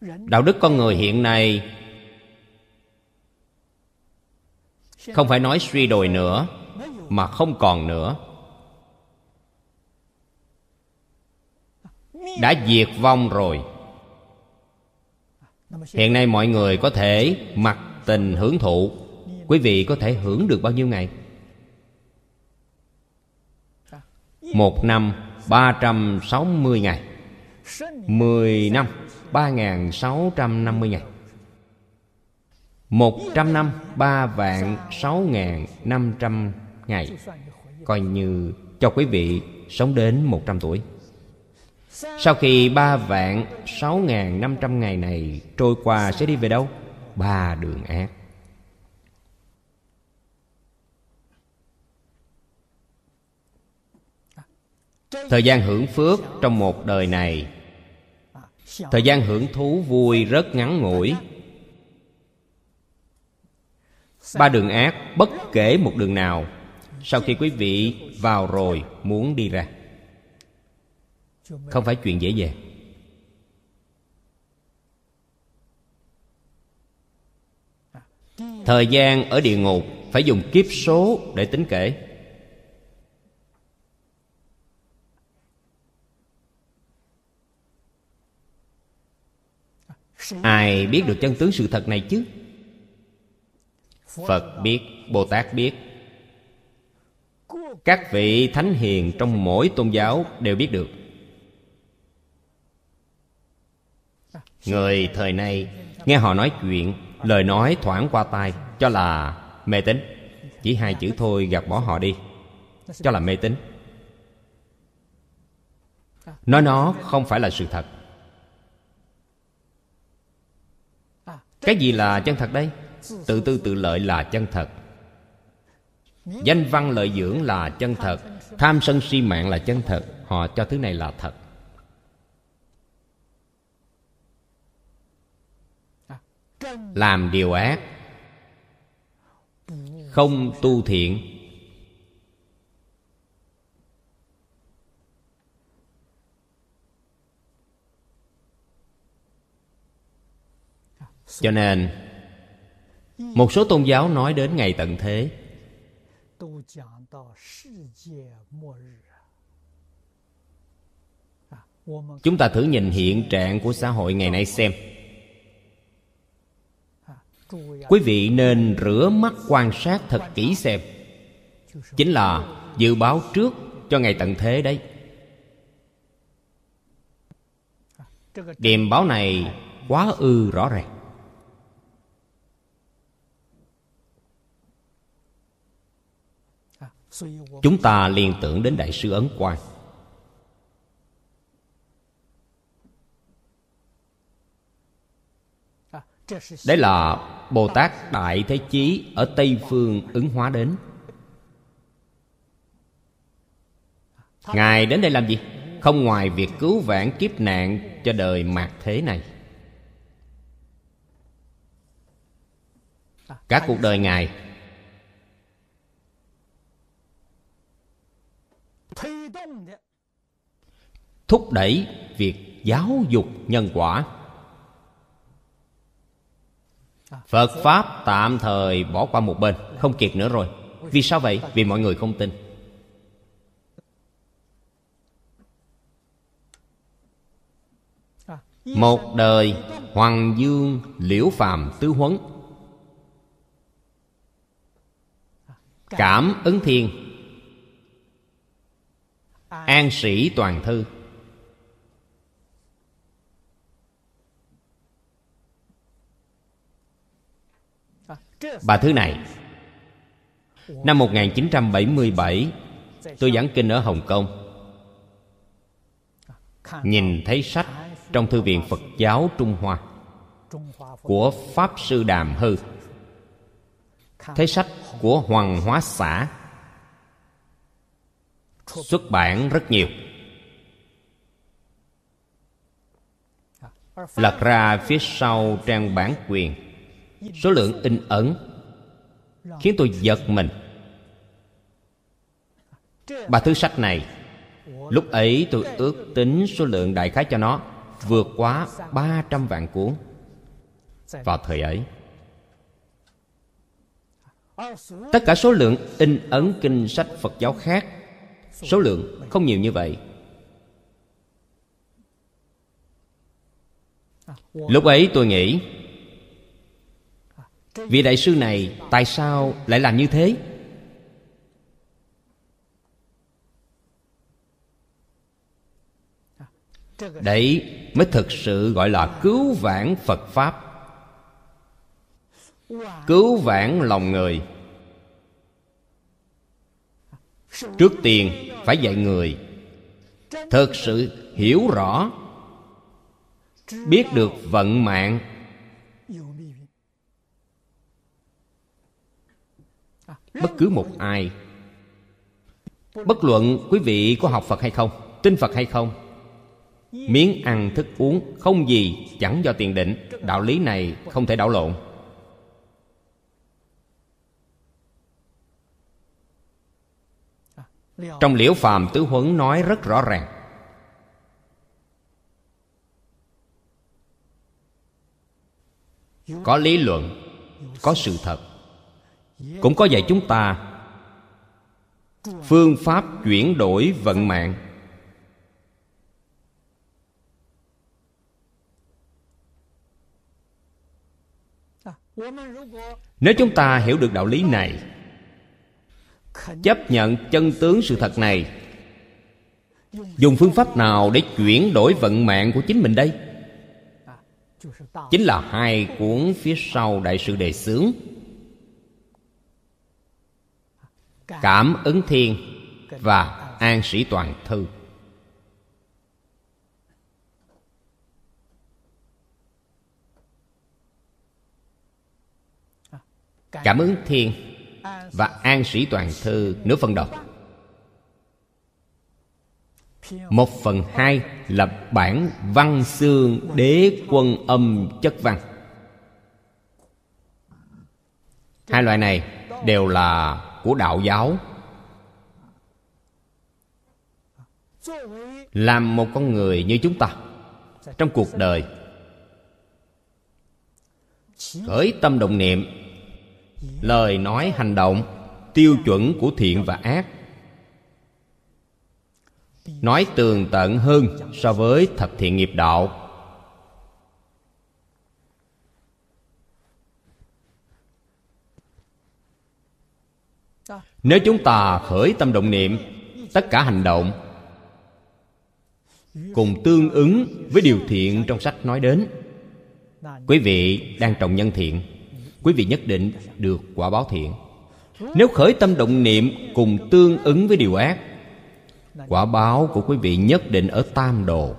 Đạo đức con người hiện nay không phải nói suy đồi nữa, mà không còn nữa. Đã diệt vong rồi. Hiện nay mọi người có thể mặc tình hưởng thụ. Quý vị có thể hưởng được bao nhiêu ngày? Một năm, ba trăm sáu mươi ngày mười năm, ba ngàn sáu trăm năm mươi ngày một trăm năm, ba vạn sáu ngàn năm trăm ngày Coi như cho quý vị sống đến một trăm tuổi sau khi ba vạn sáu ngàn năm trăm ngày này trôi qua sẽ đi về đâu? Ba đường ác. Thời gian hưởng phước trong một đời này. Thời gian hưởng thú vui rất ngắn ngủi. Ba đường ác bất kể một đường nào. Sau khi quý vị vào rồi, muốn đi ra. Không phải chuyện dễ dàng thời gian ở địa ngục phải dùng kiếp số để tính kể. Ai biết được chân tướng sự thật này chứ? Phật biết, bồ tát biết. Các vị thánh hiền trong mỗi tôn giáo đều biết được. Người thời nay, nghe họ nói chuyện, lời nói thoảng qua tai, cho là mê tín. Chỉ hai chữ thôi, gạt bỏ họ đi. Cho là mê tín. Nói nó không phải là sự thật. cái gì là chân thật đây? Tự tư tự lợi là chân thật. Danh văn lợi dưỡng là chân thật. Tham sân si mạng là chân thật. Họ cho thứ này là thật. Làm điều ác. Không tu thiện. Cho nên, một số tôn giáo nói đến ngày tận thế. Chúng ta thử nhìn hiện trạng của xã hội ngày nay xem. Quý vị nên rửa mắt quan sát thật kỹ xem. Chính là dự báo trước cho ngày tận thế đấy. Điềm báo này quá ư rõ ràng. Chúng ta liên tưởng đến đại sư ấn quang. Đấy là bồ tát đại thế chí ở tây phương ứng hóa đến. Ngài đến đây làm gì? Không ngoài việc cứu vãn kiếp nạn cho đời mạt thế này. Cả cuộc đời ngài thúc đẩy việc giáo dục nhân quả. Phật pháp tạm thời bỏ qua một bên, không kịp nữa rồi. Vì sao vậy? Vì mọi người không tin. Một đời hoàng dương liễu phàm tứ huấn. Cảm ứng thiên. An sĩ toàn thư. Ba thứ này. Năm 1977 Tôi giảng kinh ở Hồng Kông. Nhìn thấy sách trong Thư viện Phật giáo Trung Hoa Của Pháp Sư Đàm Hư. Thấy sách của Hoàng Hóa Xã Xuất bản rất nhiều. Lật ra phía sau trang bản quyền số lượng in ấn khiến tôi giật mình. Ba thứ sách này, lúc ấy tôi ước tính số lượng đại khái cho nó vượt quá 300 vạn cuốn. Vào thời ấy, tất cả số lượng in ấn kinh sách phật giáo khác, số lượng không nhiều như vậy. Lúc ấy tôi nghĩ vị đại sư này, tại sao lại làm như thế? Đấy, mới thực sự gọi là cứu vãn phật pháp. Cứu vãn lòng người. Trước tiên, phải dạy người. Thực sự hiểu rõ, biết được vận mạng bất cứ một ai. Bất luận quý vị có học phật hay không, tin phật hay không, miếng ăn, thức uống không gì chẳng do tiền định. Đạo lý này không thể đảo lộn. Trong liễu phàm tứ huấn nói rất rõ ràng. Có lý luận, có sự thật cũng có dạy chúng ta phương pháp chuyển đổi vận mạng. Nếu chúng ta hiểu được đạo lý này, chấp nhận chân tướng sự thật này, dùng phương pháp nào để chuyển đổi vận mạng của chính mình đây? Chính là hai cuốn phía sau đại sự đề xướng. Cảm ứng thiên và an sĩ toàn thư. Cảm ứng thiên và an sĩ toàn thư nửa phần đầu. Một phần hai là bản văn xương đế quân âm chất văn. Hai loại này đều là của đạo giáo. Làm một con người như chúng ta trong cuộc đời. Khởi tâm động niệm, lời nói hành động, tiêu chuẩn của thiện và ác. Nói tường tận hơn so với thập thiện nghiệp đạo. Nếu chúng ta khởi tâm động niệm, tất cả hành động cùng tương ứng với điều thiện trong sách nói đến. Quý vị đang trồng nhân thiện, quý vị nhất định được quả báo thiện. Nếu khởi tâm động niệm cùng tương ứng với điều ác, quả báo của quý vị nhất định ở tam đồ.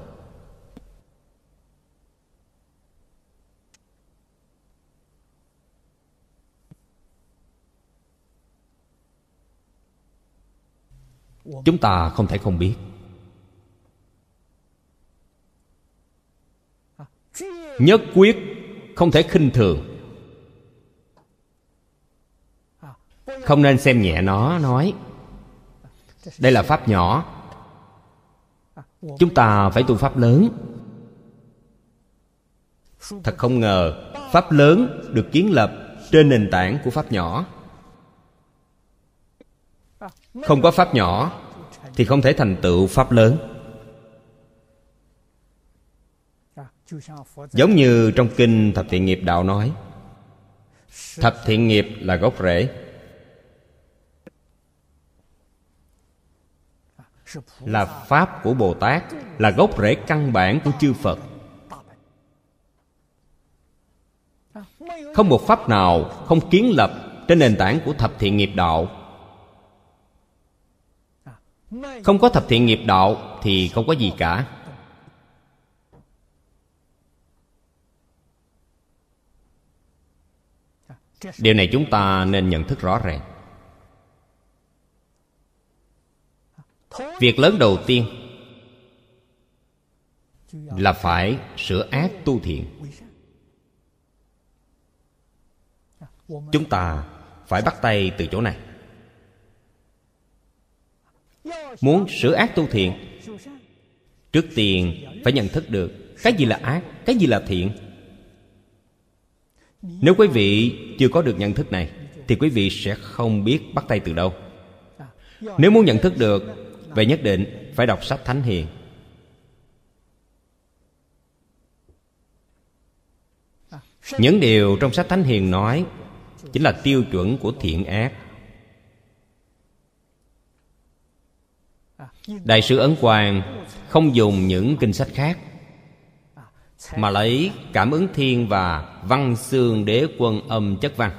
Chúng ta không thể không biết. Nhất quyết không thể khinh thường. Không nên xem nhẹ nó, nói. Đây là pháp nhỏ. Chúng ta phải tu pháp lớn. Thật không ngờ, pháp lớn được kiến lập trên nền tảng của pháp nhỏ không có pháp nhỏ, thì không thể thành tựu pháp lớn. Giống như trong kinh thập thiện nghiệp đạo nói, thập thiện nghiệp là gốc rễ. Là pháp của bồ tát, là gốc rễ căn bản của chư phật. Không một pháp nào không kiến lập trên nền tảng của thập thiện nghiệp đạo không có thập thiện nghiệp đạo thì không có gì cả. Điều này chúng ta nên nhận thức rõ ràng. Việc lớn đầu tiên là phải sửa ác tu thiện. Chúng ta phải bắt tay từ chỗ này muốn sửa ác tu thiện, trước tiên phải nhận thức được cái gì là ác, cái gì là thiện. Nếu quý vị chưa có được nhận thức này, thì quý vị sẽ không biết bắt tay từ đâu. Nếu muốn nhận thức được vậy nhất định, phải đọc sách thánh hiền. Những điều trong sách thánh hiền nói chính là tiêu chuẩn của thiện ác. Đại sư ấn quang không dùng những kinh sách khác, mà lấy cảm ứng thiên và văn xương đế quân âm chất văn.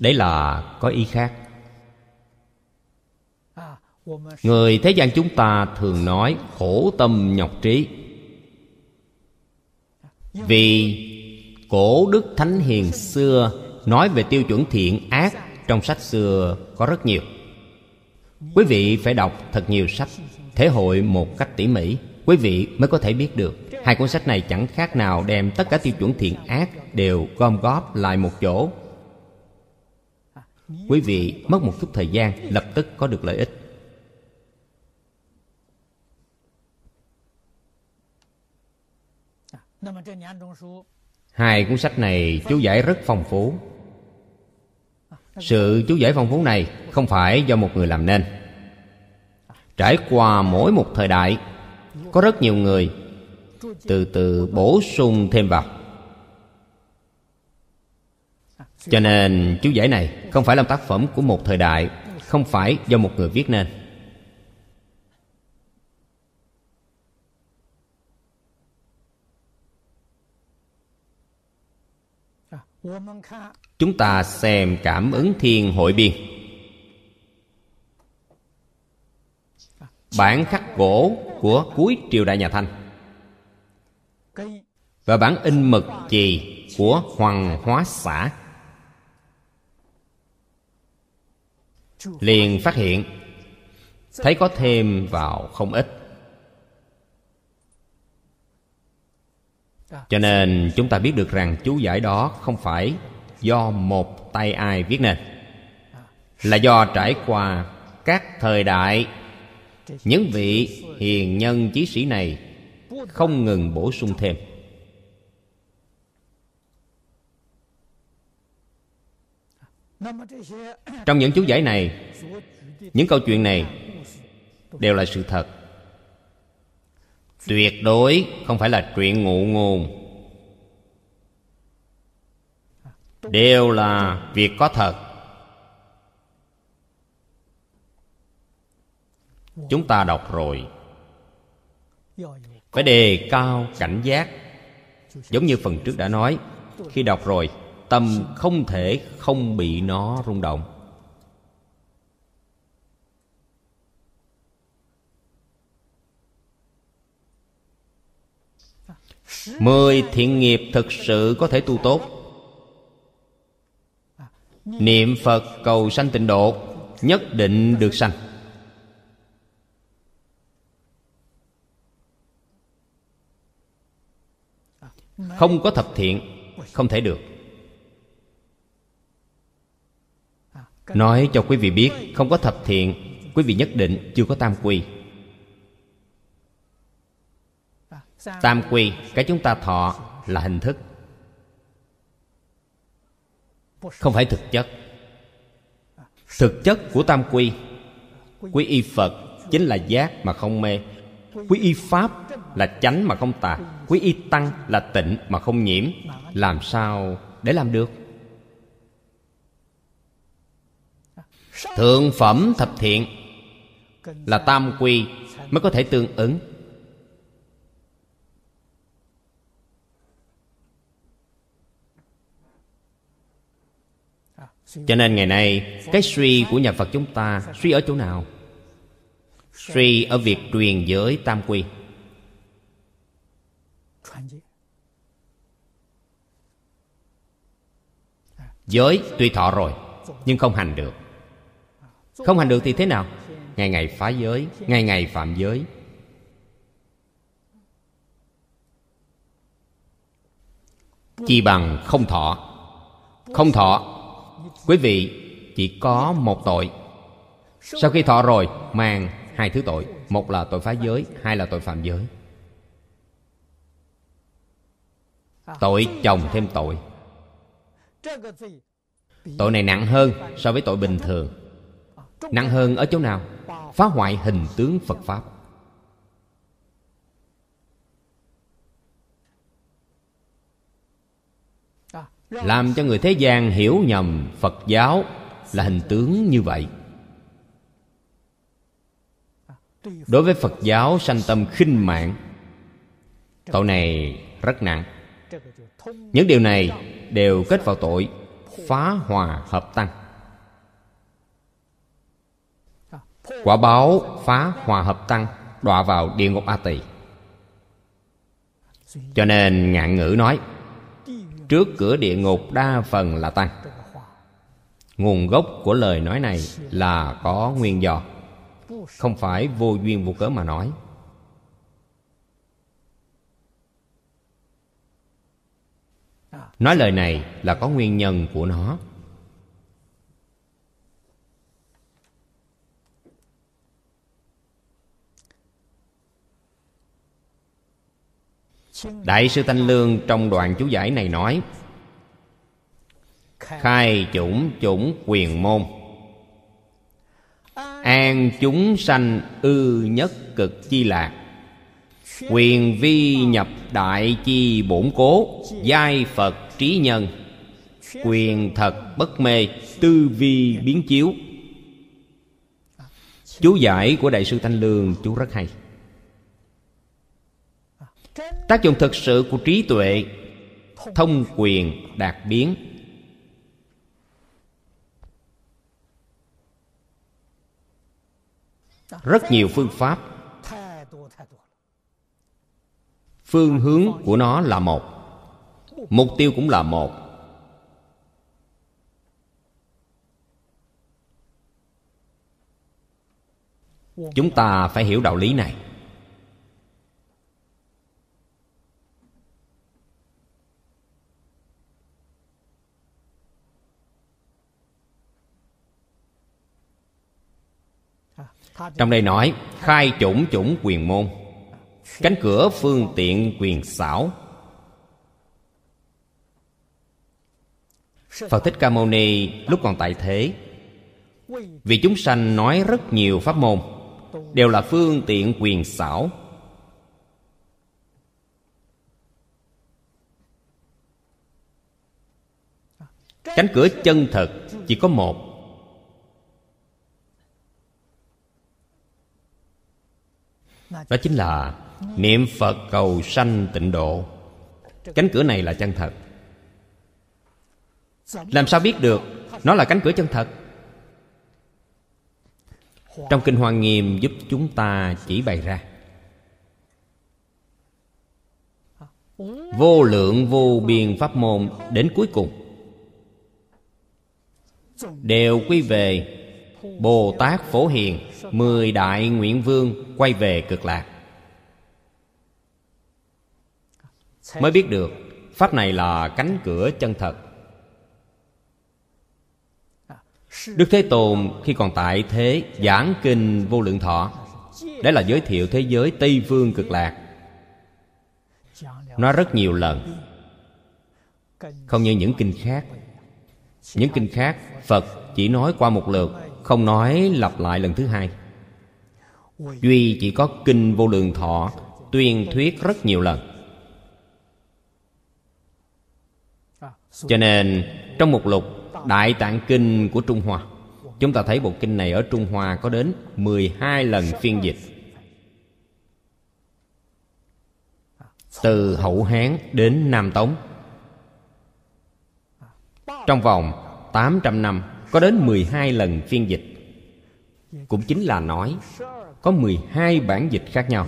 Đấy là có ý khác. Người thế gian chúng ta thường nói khổ tâm nhọc trí. Vì cổ đức thánh hiền xưa nói về tiêu chuẩn thiện ác trong sách xưa có rất nhiều. Quý vị phải đọc thật nhiều sách thể hội một cách tỉ mỉ, quý vị mới có thể biết được. Hai cuốn sách này chẳng khác nào đem tất cả tiêu chuẩn thiện ác đều gom góp lại một chỗ. Quý vị mất một chút thời gian, lập tức có được lợi ích hai cuốn sách này chú giải rất phong phú. Sự chú giải phong phú này không phải do một người làm nên. Trải qua mỗi một thời đại, có rất nhiều người từ từ bổ sung thêm vào. Cho nên chú giải này không phải là tác phẩm của một thời đại, không phải do một người viết nên. Chúng ta xem cảm ứng thiên hội biên. Bản khắc gỗ của cuối triều đại nhà thanh. Và bản in mực chì của hoàng hóa xã. Liền phát hiện thấy có thêm vào không ít cho nên chúng ta biết được rằng chú giải đó không phải do một tay ai viết nên, là do trải qua các thời đại. Những vị hiền nhân chí sĩ này không ngừng bổ sung thêm. Trong những chú giải này, những câu chuyện này đều là sự thật tuyệt đối không phải là chuyện ngụ ngôn đều là việc có thật. Chúng ta đọc rồi. Phải đề cao cảnh giác. Giống như phần trước đã nói, khi đọc rồi, tâm không thể không bị nó rung động. Mười thiện nghiệp thực sự có thể tu tốt. Niệm phật cầu sanh tịnh độ, nhất định được sanh. Không có thập thiện, không thể được. Nói cho quý vị biết, không có thập thiện, quý vị nhất định chưa có tam quy. Tam quy, cái chúng ta thọ là hình thức. Không phải thực chất. Thực chất của tam quy quy y phật chính là giác mà không mê. Quy y pháp là chánh mà không tà. Quý y tăng là tịnh mà không nhiễm. Làm sao để làm được? Thượng phẩm thập thiện là tam quy mới có thể tương ứng. Cho nên ngày nay, cái suy của nhà phật chúng ta suy ở chỗ nào? Suy ở việc truyền giới tam quy. Giới tuy thọ rồi, nhưng không hành được. Không hành được thì thế nào? Ngày ngày phá giới, ngày ngày phạm giới. Chi bằng không thọ. Không thọ quý vị, chỉ có một tội. Sau khi thọ rồi, mang hai thứ tội. Một là tội phá giới, hai là tội phạm giới. Tội chồng thêm tội. Tội này nặng hơn so với tội bình thường. Nặng hơn ở chỗ nào? Phá hoại hình tướng phật pháp. Làm cho người thế gian hiểu nhầm phật giáo là hình tướng như vậy. Đối với phật giáo sanh tâm khinh mạng, tội này rất nặng. Những điều này đều kết vào tội phá hòa hợp tăng. Quả báo phá hòa hợp tăng đọa vào địa ngục a tỳ. Cho nên ngạn ngữ nói trước cửa địa ngục đa phần là tăng. Nguồn gốc của lời nói này là có nguyên do. Không phải vô duyên vô cớ mà nói. Nói lời này là có nguyên nhân của nó. Đại sư thanh lương trong đoạn chú giải này nói, khai chủng chủng quyền môn, an chúng sanh ư nhất cực chi lạc quyền vi nhập đại chi bổn cố, giai phật trí nhân, quyền thật bất mê, tư vi biến chiếu. Chú giải của đại sư thanh lương chú rất hay tác dụng thực sự của trí tuệ, thông quyền đạt biến. Rất nhiều phương pháp. Phương hướng của nó là một. Mục tiêu cũng là một. Chúng ta phải hiểu đạo lý này. Trong đây nói, khai chủng chủng quyền môn, cánh cửa phương tiện quyền xảo. Phật thích ca mâu ni lúc còn tại thế, vì chúng sanh nói rất nhiều pháp môn, đều là phương tiện quyền xảo. Cánh cửa chân thật chỉ có một đó chính là niệm phật cầu sanh tịnh độ. Cánh cửa này là chân thật. Làm sao biết được nó là cánh cửa chân thật? Trong kinh hoa nghiêm giúp chúng ta chỉ bày ra. Vô lượng vô biên pháp môn đến cuối cùng. Đều quy về bồ tát phổ hiền, mười đại nguyện vương quay về cực lạc. Mới biết được, pháp này là cánh cửa chân thật. Đức thế tôn khi còn tại thế giảng kinh vô lượng thọ đấy là giới thiệu thế giới tây phương cực lạc. Nói rất nhiều lần. Không như những kinh khác. Những kinh khác, phật chỉ nói qua một lượt không nói lặp lại lần thứ hai. Duy chỉ có kinh vô lượng thọ, tuyên thuyết rất nhiều lần. Cho nên, trong một lục đại tạng kinh của trung hoa, chúng ta thấy bộ kinh này ở trung hoa có đến 12 lần phiên dịch. Từ hậu hán đến nam tống. Trong vòng 800 năm có đến 12 lần phiên dịch. Cũng chính là nói, có 12 bản dịch khác nhau.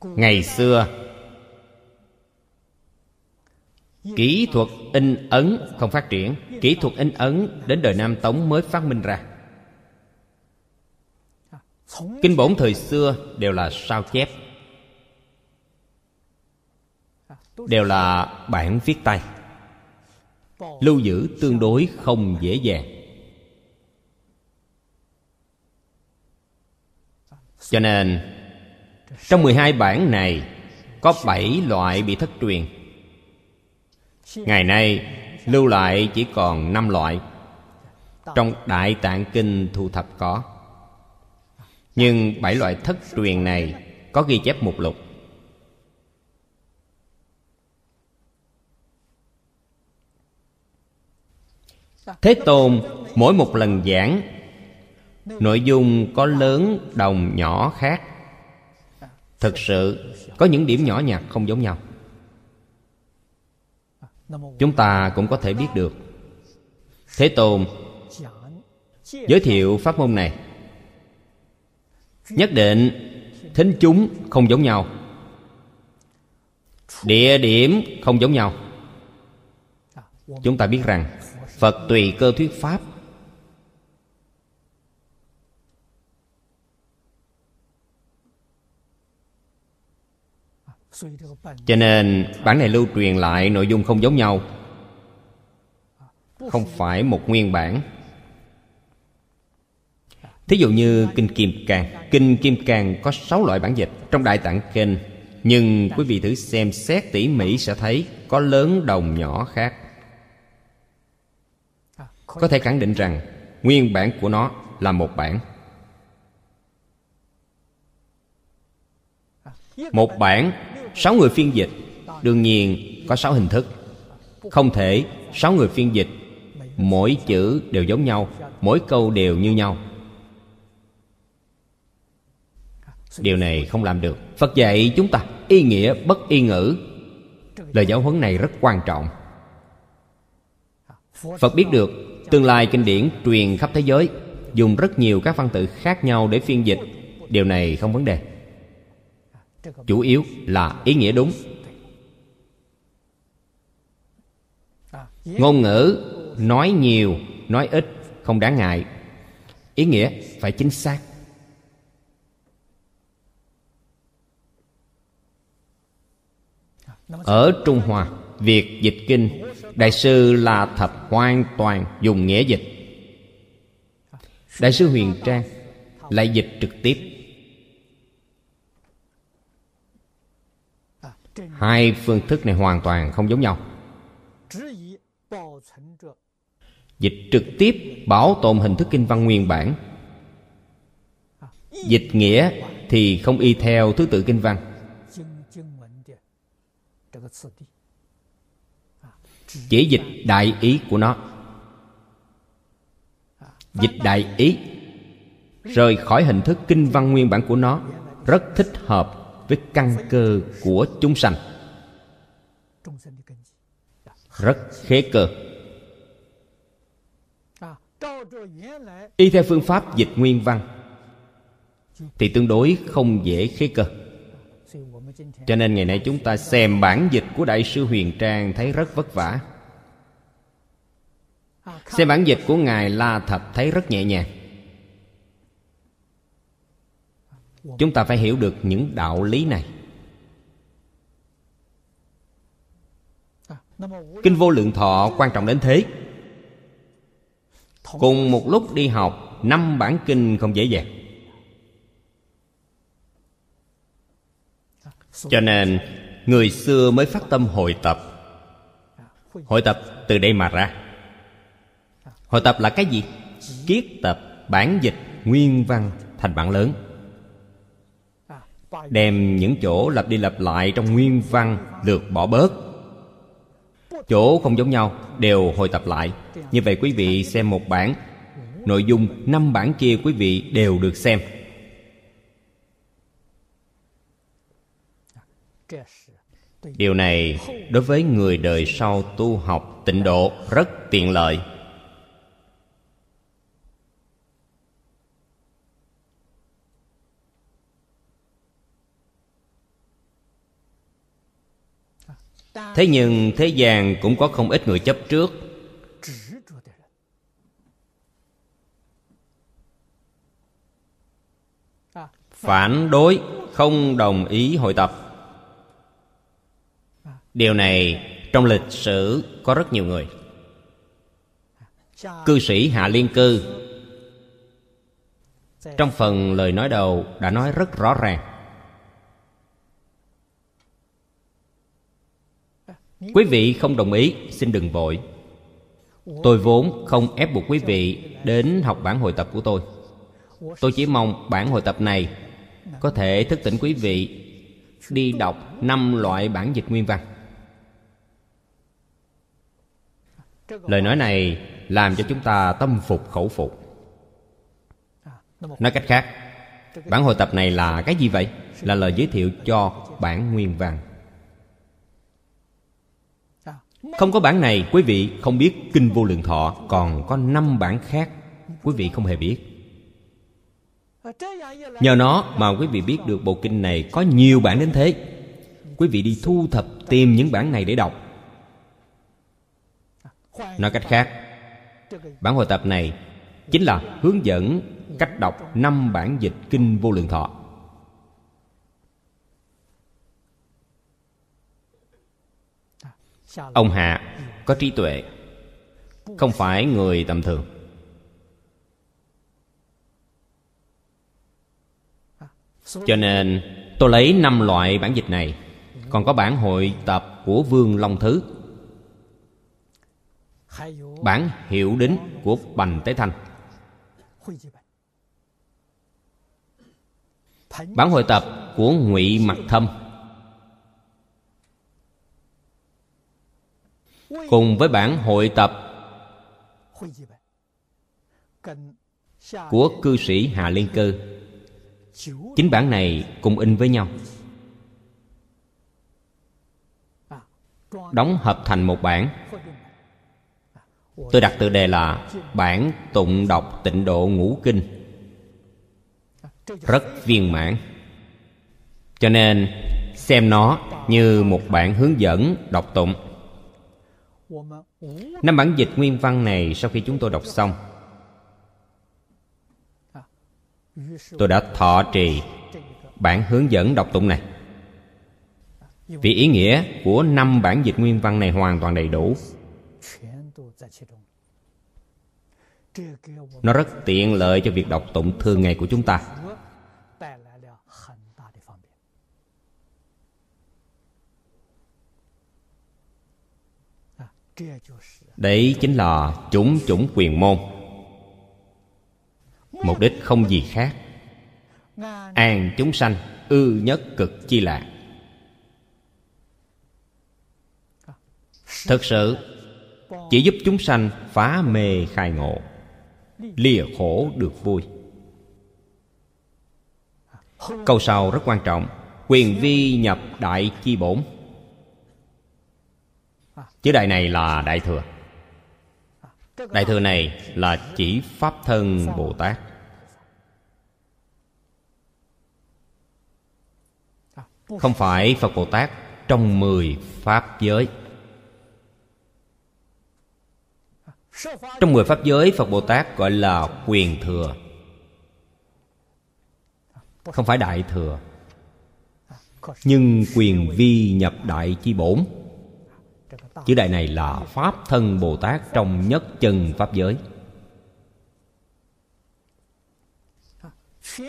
Ngày xưa, kỹ thuật in ấn không phát triển. Kỹ thuật in ấn đến đời nam tống mới phát minh ra. Kinh bổn thời xưa đều là sao chép. Đều là bản viết tay. Lưu giữ tương đối không dễ dàng. Cho nên, trong 12 bản này, có 7 loại bị thất truyền. Ngày nay, lưu lại chỉ còn 5 loại. Trong đại tạng kinh thu thập có. Nhưng bảy loại thất truyền này có ghi chép một lục. Thế tôn mỗi một lần giảng, nội dung có lớn, đồng, nhỏ, khác. Thực sự, có những điểm nhỏ nhặt không giống nhau. Chúng ta cũng có thể biết được. Thế tôn giới thiệu pháp môn này. Nhất định, thính chúng không giống nhau. Địa điểm không giống nhau. Chúng ta biết rằng phật tùy cơ thuyết pháp. Cho nên, bản này lưu truyền lại nội dung không giống nhau. Không phải một nguyên bản. Thí dụ như kinh kim cang. Kinh kim cang có sáu loại bản dịch trong đại tạng kinh, nhưng quý vị thử xem xét tỉ mỉ sẽ thấy có lớn, đồng, nhỏ khác có thể khẳng định rằng, nguyên bản của nó là một bản. Một bản, sáu người phiên dịch. Đương nhiên, có sáu hình thức. Không thể, sáu người phiên dịch, mỗi chữ đều giống nhau, mỗi câu đều như nhau. Điều này không làm được. Phật dạy chúng ta y nghĩa bất y ngữ. Lời giáo huấn này rất quan trọng. Phật biết được tương lai kinh điển truyền khắp thế giới, dùng rất nhiều các văn tự khác nhau để phiên dịch. Điều này không vấn đề. Chủ yếu là ý nghĩa đúng. Ngôn ngữ, nói nhiều, nói ít, không đáng ngại. Ý nghĩa phải chính xác. Ở trung hoa việc dịch kinh đại sư la thập hoàn toàn dùng nghĩa dịch. Đại sư huyền trang lại dịch trực tiếp. Hai phương thức này hoàn toàn không giống nhau. Dịch trực tiếp bảo tồn hình thức kinh văn nguyên bản. Dịch nghĩa thì không y theo thứ tự kinh văn chỉ dịch đại ý của nó. Dịch đại ý rời khỏi hình thức kinh văn nguyên bản của nó rất thích hợp với căn cơ của chúng sanh. Rất khế cơ. Y theo phương pháp dịch nguyên văn thì tương đối không dễ khế cơ cho nên ngày nay chúng ta xem bản dịch của đại sư huyền trang thấy rất vất vả. Xem bản dịch của ngài la thập thấy rất nhẹ nhàng. Chúng ta phải hiểu được những đạo lý này. Kinh vô lượng thọ quan trọng đến thế. Cùng một lúc đi học, năm bản kinh không dễ dàng. Cho nên, người xưa mới phát tâm hội tập. Hội tập từ đây mà ra. Hội tập là cái gì? Kiết tập, bản dịch, nguyên văn, thành bản lớn. Đem những chỗ lặp đi lặp lại trong nguyên văn, lược bỏ bớt. Chỗ không giống nhau, đều hồi tập lại. Như vậy quý vị xem một bản, nội dung năm bản kia quý vị đều được xem. Điều này đối với người đời sau tu học tịnh độ rất tiện lợi. Thế nhưng thế gian cũng có không ít người chấp trước. Phản đối không đồng ý hội tập điều này trong lịch sử có rất nhiều người. Cư sĩ hạ liên cư trong phần lời nói đầu đã nói rất rõ ràng. Quý vị không đồng ý, xin đừng vội. Tôi vốn không ép buộc quý vị đến học bản hội tập của tôi. Tôi chỉ mong bản hội tập này có thể thức tỉnh quý vị đi đọc năm loại bản dịch nguyên văn. Lời nói này làm cho chúng ta tâm phục, khẩu phục. Nói cách khác, bản hội tập này là cái gì vậy? Là lời giới thiệu cho bản nguyên văn. Không có bản này, quý vị không biết Kinh Vô Lượng Thọ, Còn có năm bản khác Quý vị không hề biết. Nhờ nó mà quý vị biết được bộ kinh này Có nhiều bản đến thế. Quý vị đi thu thập tìm những bản này để đọc. Nói cách khác, Bản hội tập này Chính là hướng dẫn cách đọc năm bản dịch Kinh Vô Lượng Thọ. Ông hạ có trí tuệ, không phải người tầm thường. Cho nên tôi lấy năm loại bản dịch này, còn có bản hội tập của vương long thứ bản hiệu đính của bành tế thanh. Bản hội tập của ngụy mặc thâm. Cùng với bản hội tập của cư sĩ Hà Liên Cơ, Chính bản này cùng in với nhau. Đóng hợp thành một bản. Tôi đặt tự đề là Bản tụng đọc tịnh độ ngũ kinh. Rất viên mãn. Cho nên, xem nó như một bản hướng dẫn đọc tụng. Năm bản dịch nguyên văn này sau khi chúng tôi đọc xong, Tôi đã thọ trì bản hướng dẫn đọc tụng này. Vì ý nghĩa của năm bản dịch nguyên văn này hoàn toàn đầy đủ nó rất tiện lợi cho việc đọc tụng thường ngày của chúng ta. Đấy chính là chủng chủng quyền môn. Mục đích không gì khác. An chúng sanh ư nhất cực chi lạc. Thực sự chỉ giúp chúng sanh phá mê khai ngộ, lìa khổ được vui. Câu sau rất quan trọng, quyền vi nhập đại chi bổn. Chữ đại này là đại thừa. Đại thừa này là chỉ pháp thân bồ tát. Không phải phật bồ tát trong mười pháp giới. Trong mười pháp giới, phật bồ tát gọi là quyền thừa. Không phải đại thừa, nhưng quyền vi nhập đại chi bổn. Chữ đại này là pháp thân bồ tát trong nhất chân pháp giới.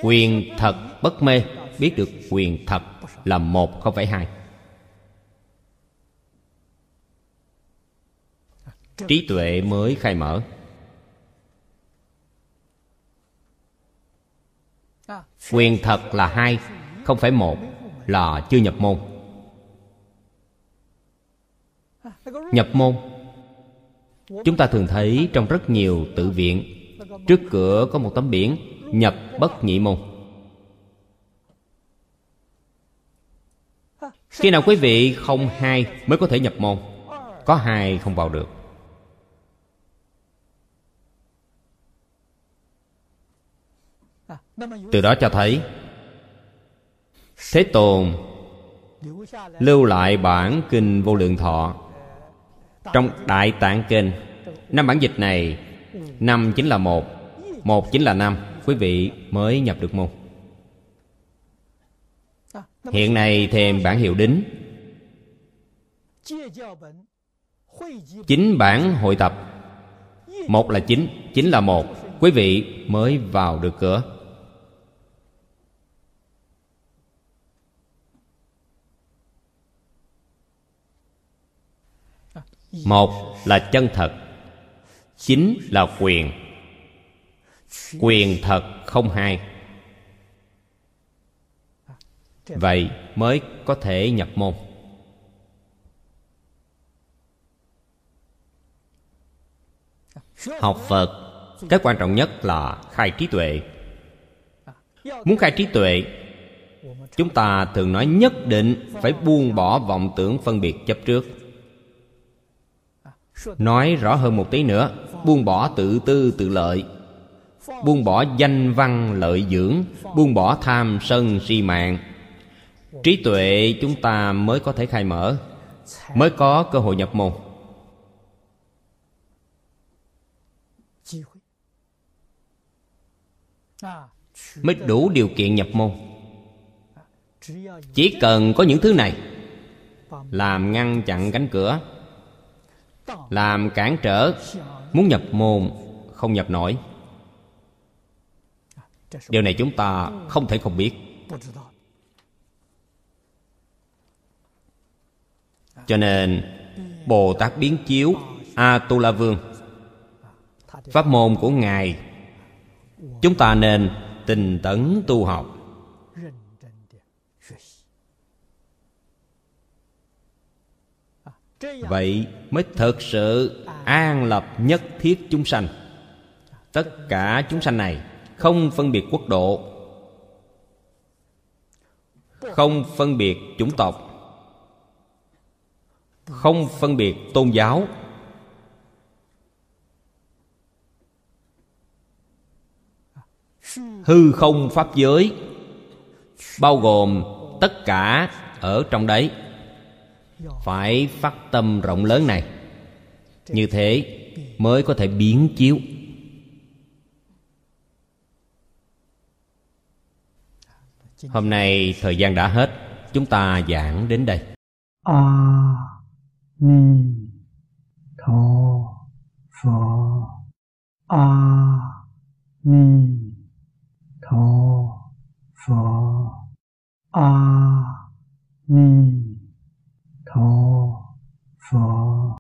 Quyền thật bất mê. Biết được quyền thật là một không phải hai. Trí tuệ mới khai mở. Quyền thật là hai, không phải một, là chưa nhập môn. Nhập môn. Chúng ta thường thấy trong rất nhiều tự viện, trước cửa có một tấm biển, nhập bất nhị môn. Khi nào quý vị không hai mới có thể nhập môn? Có hai không vào được. Từ đó cho thấy, thế tồn lưu lại bản kinh vô lượng thọ trong đại tạng kinh. Năm bản dịch này, năm chính là một một chính là năm, quý vị mới nhập được môn. Hiện nay thêm bản hiệu đính, chính bản hội tập. Một là chính chính là một, quý vị mới vào được cửa. Một là chân thật, chính là quyền. Quyền thật không hai. Vậy mới có thể nhập môn. Học phật, cái quan trọng nhất là khai trí tuệ. Muốn khai trí tuệ, chúng ta thường nói nhất định phải buông bỏ vọng tưởng phân biệt chấp trước nói rõ hơn một tí nữa, buông bỏ tự tư tự lợi. Buông bỏ danh văn lợi dưỡng, buông bỏ tham sân si mạng. Trí tuệ chúng ta mới có thể khai mở, mới có cơ hội nhập môn. Mới đủ điều kiện nhập môn. Chỉ cần có những thứ này, làm ngăn chặn cánh cửa làm cản trở, muốn nhập môn, không nhập nổi. Điều này chúng ta không thể không biết. Cho nên, bồ tát biến chiếu a tu la vương, pháp môn của ngài, chúng ta nên tinh tấn tu học. Vậy mới thực sự an lập nhất thiết chúng sanh. Tất cả chúng sanh này không phân biệt quốc độ, không phân biệt chủng tộc, không phân biệt tôn giáo, hư không pháp giới, bao gồm tất cả ở trong đấy phải phát tâm rộng lớn này. Như thế mới có thể biến chiếu. Hôm nay thời gian đã hết. Chúng ta giảng đến đây. A ni tho pho a ni tho pho a ni tho phật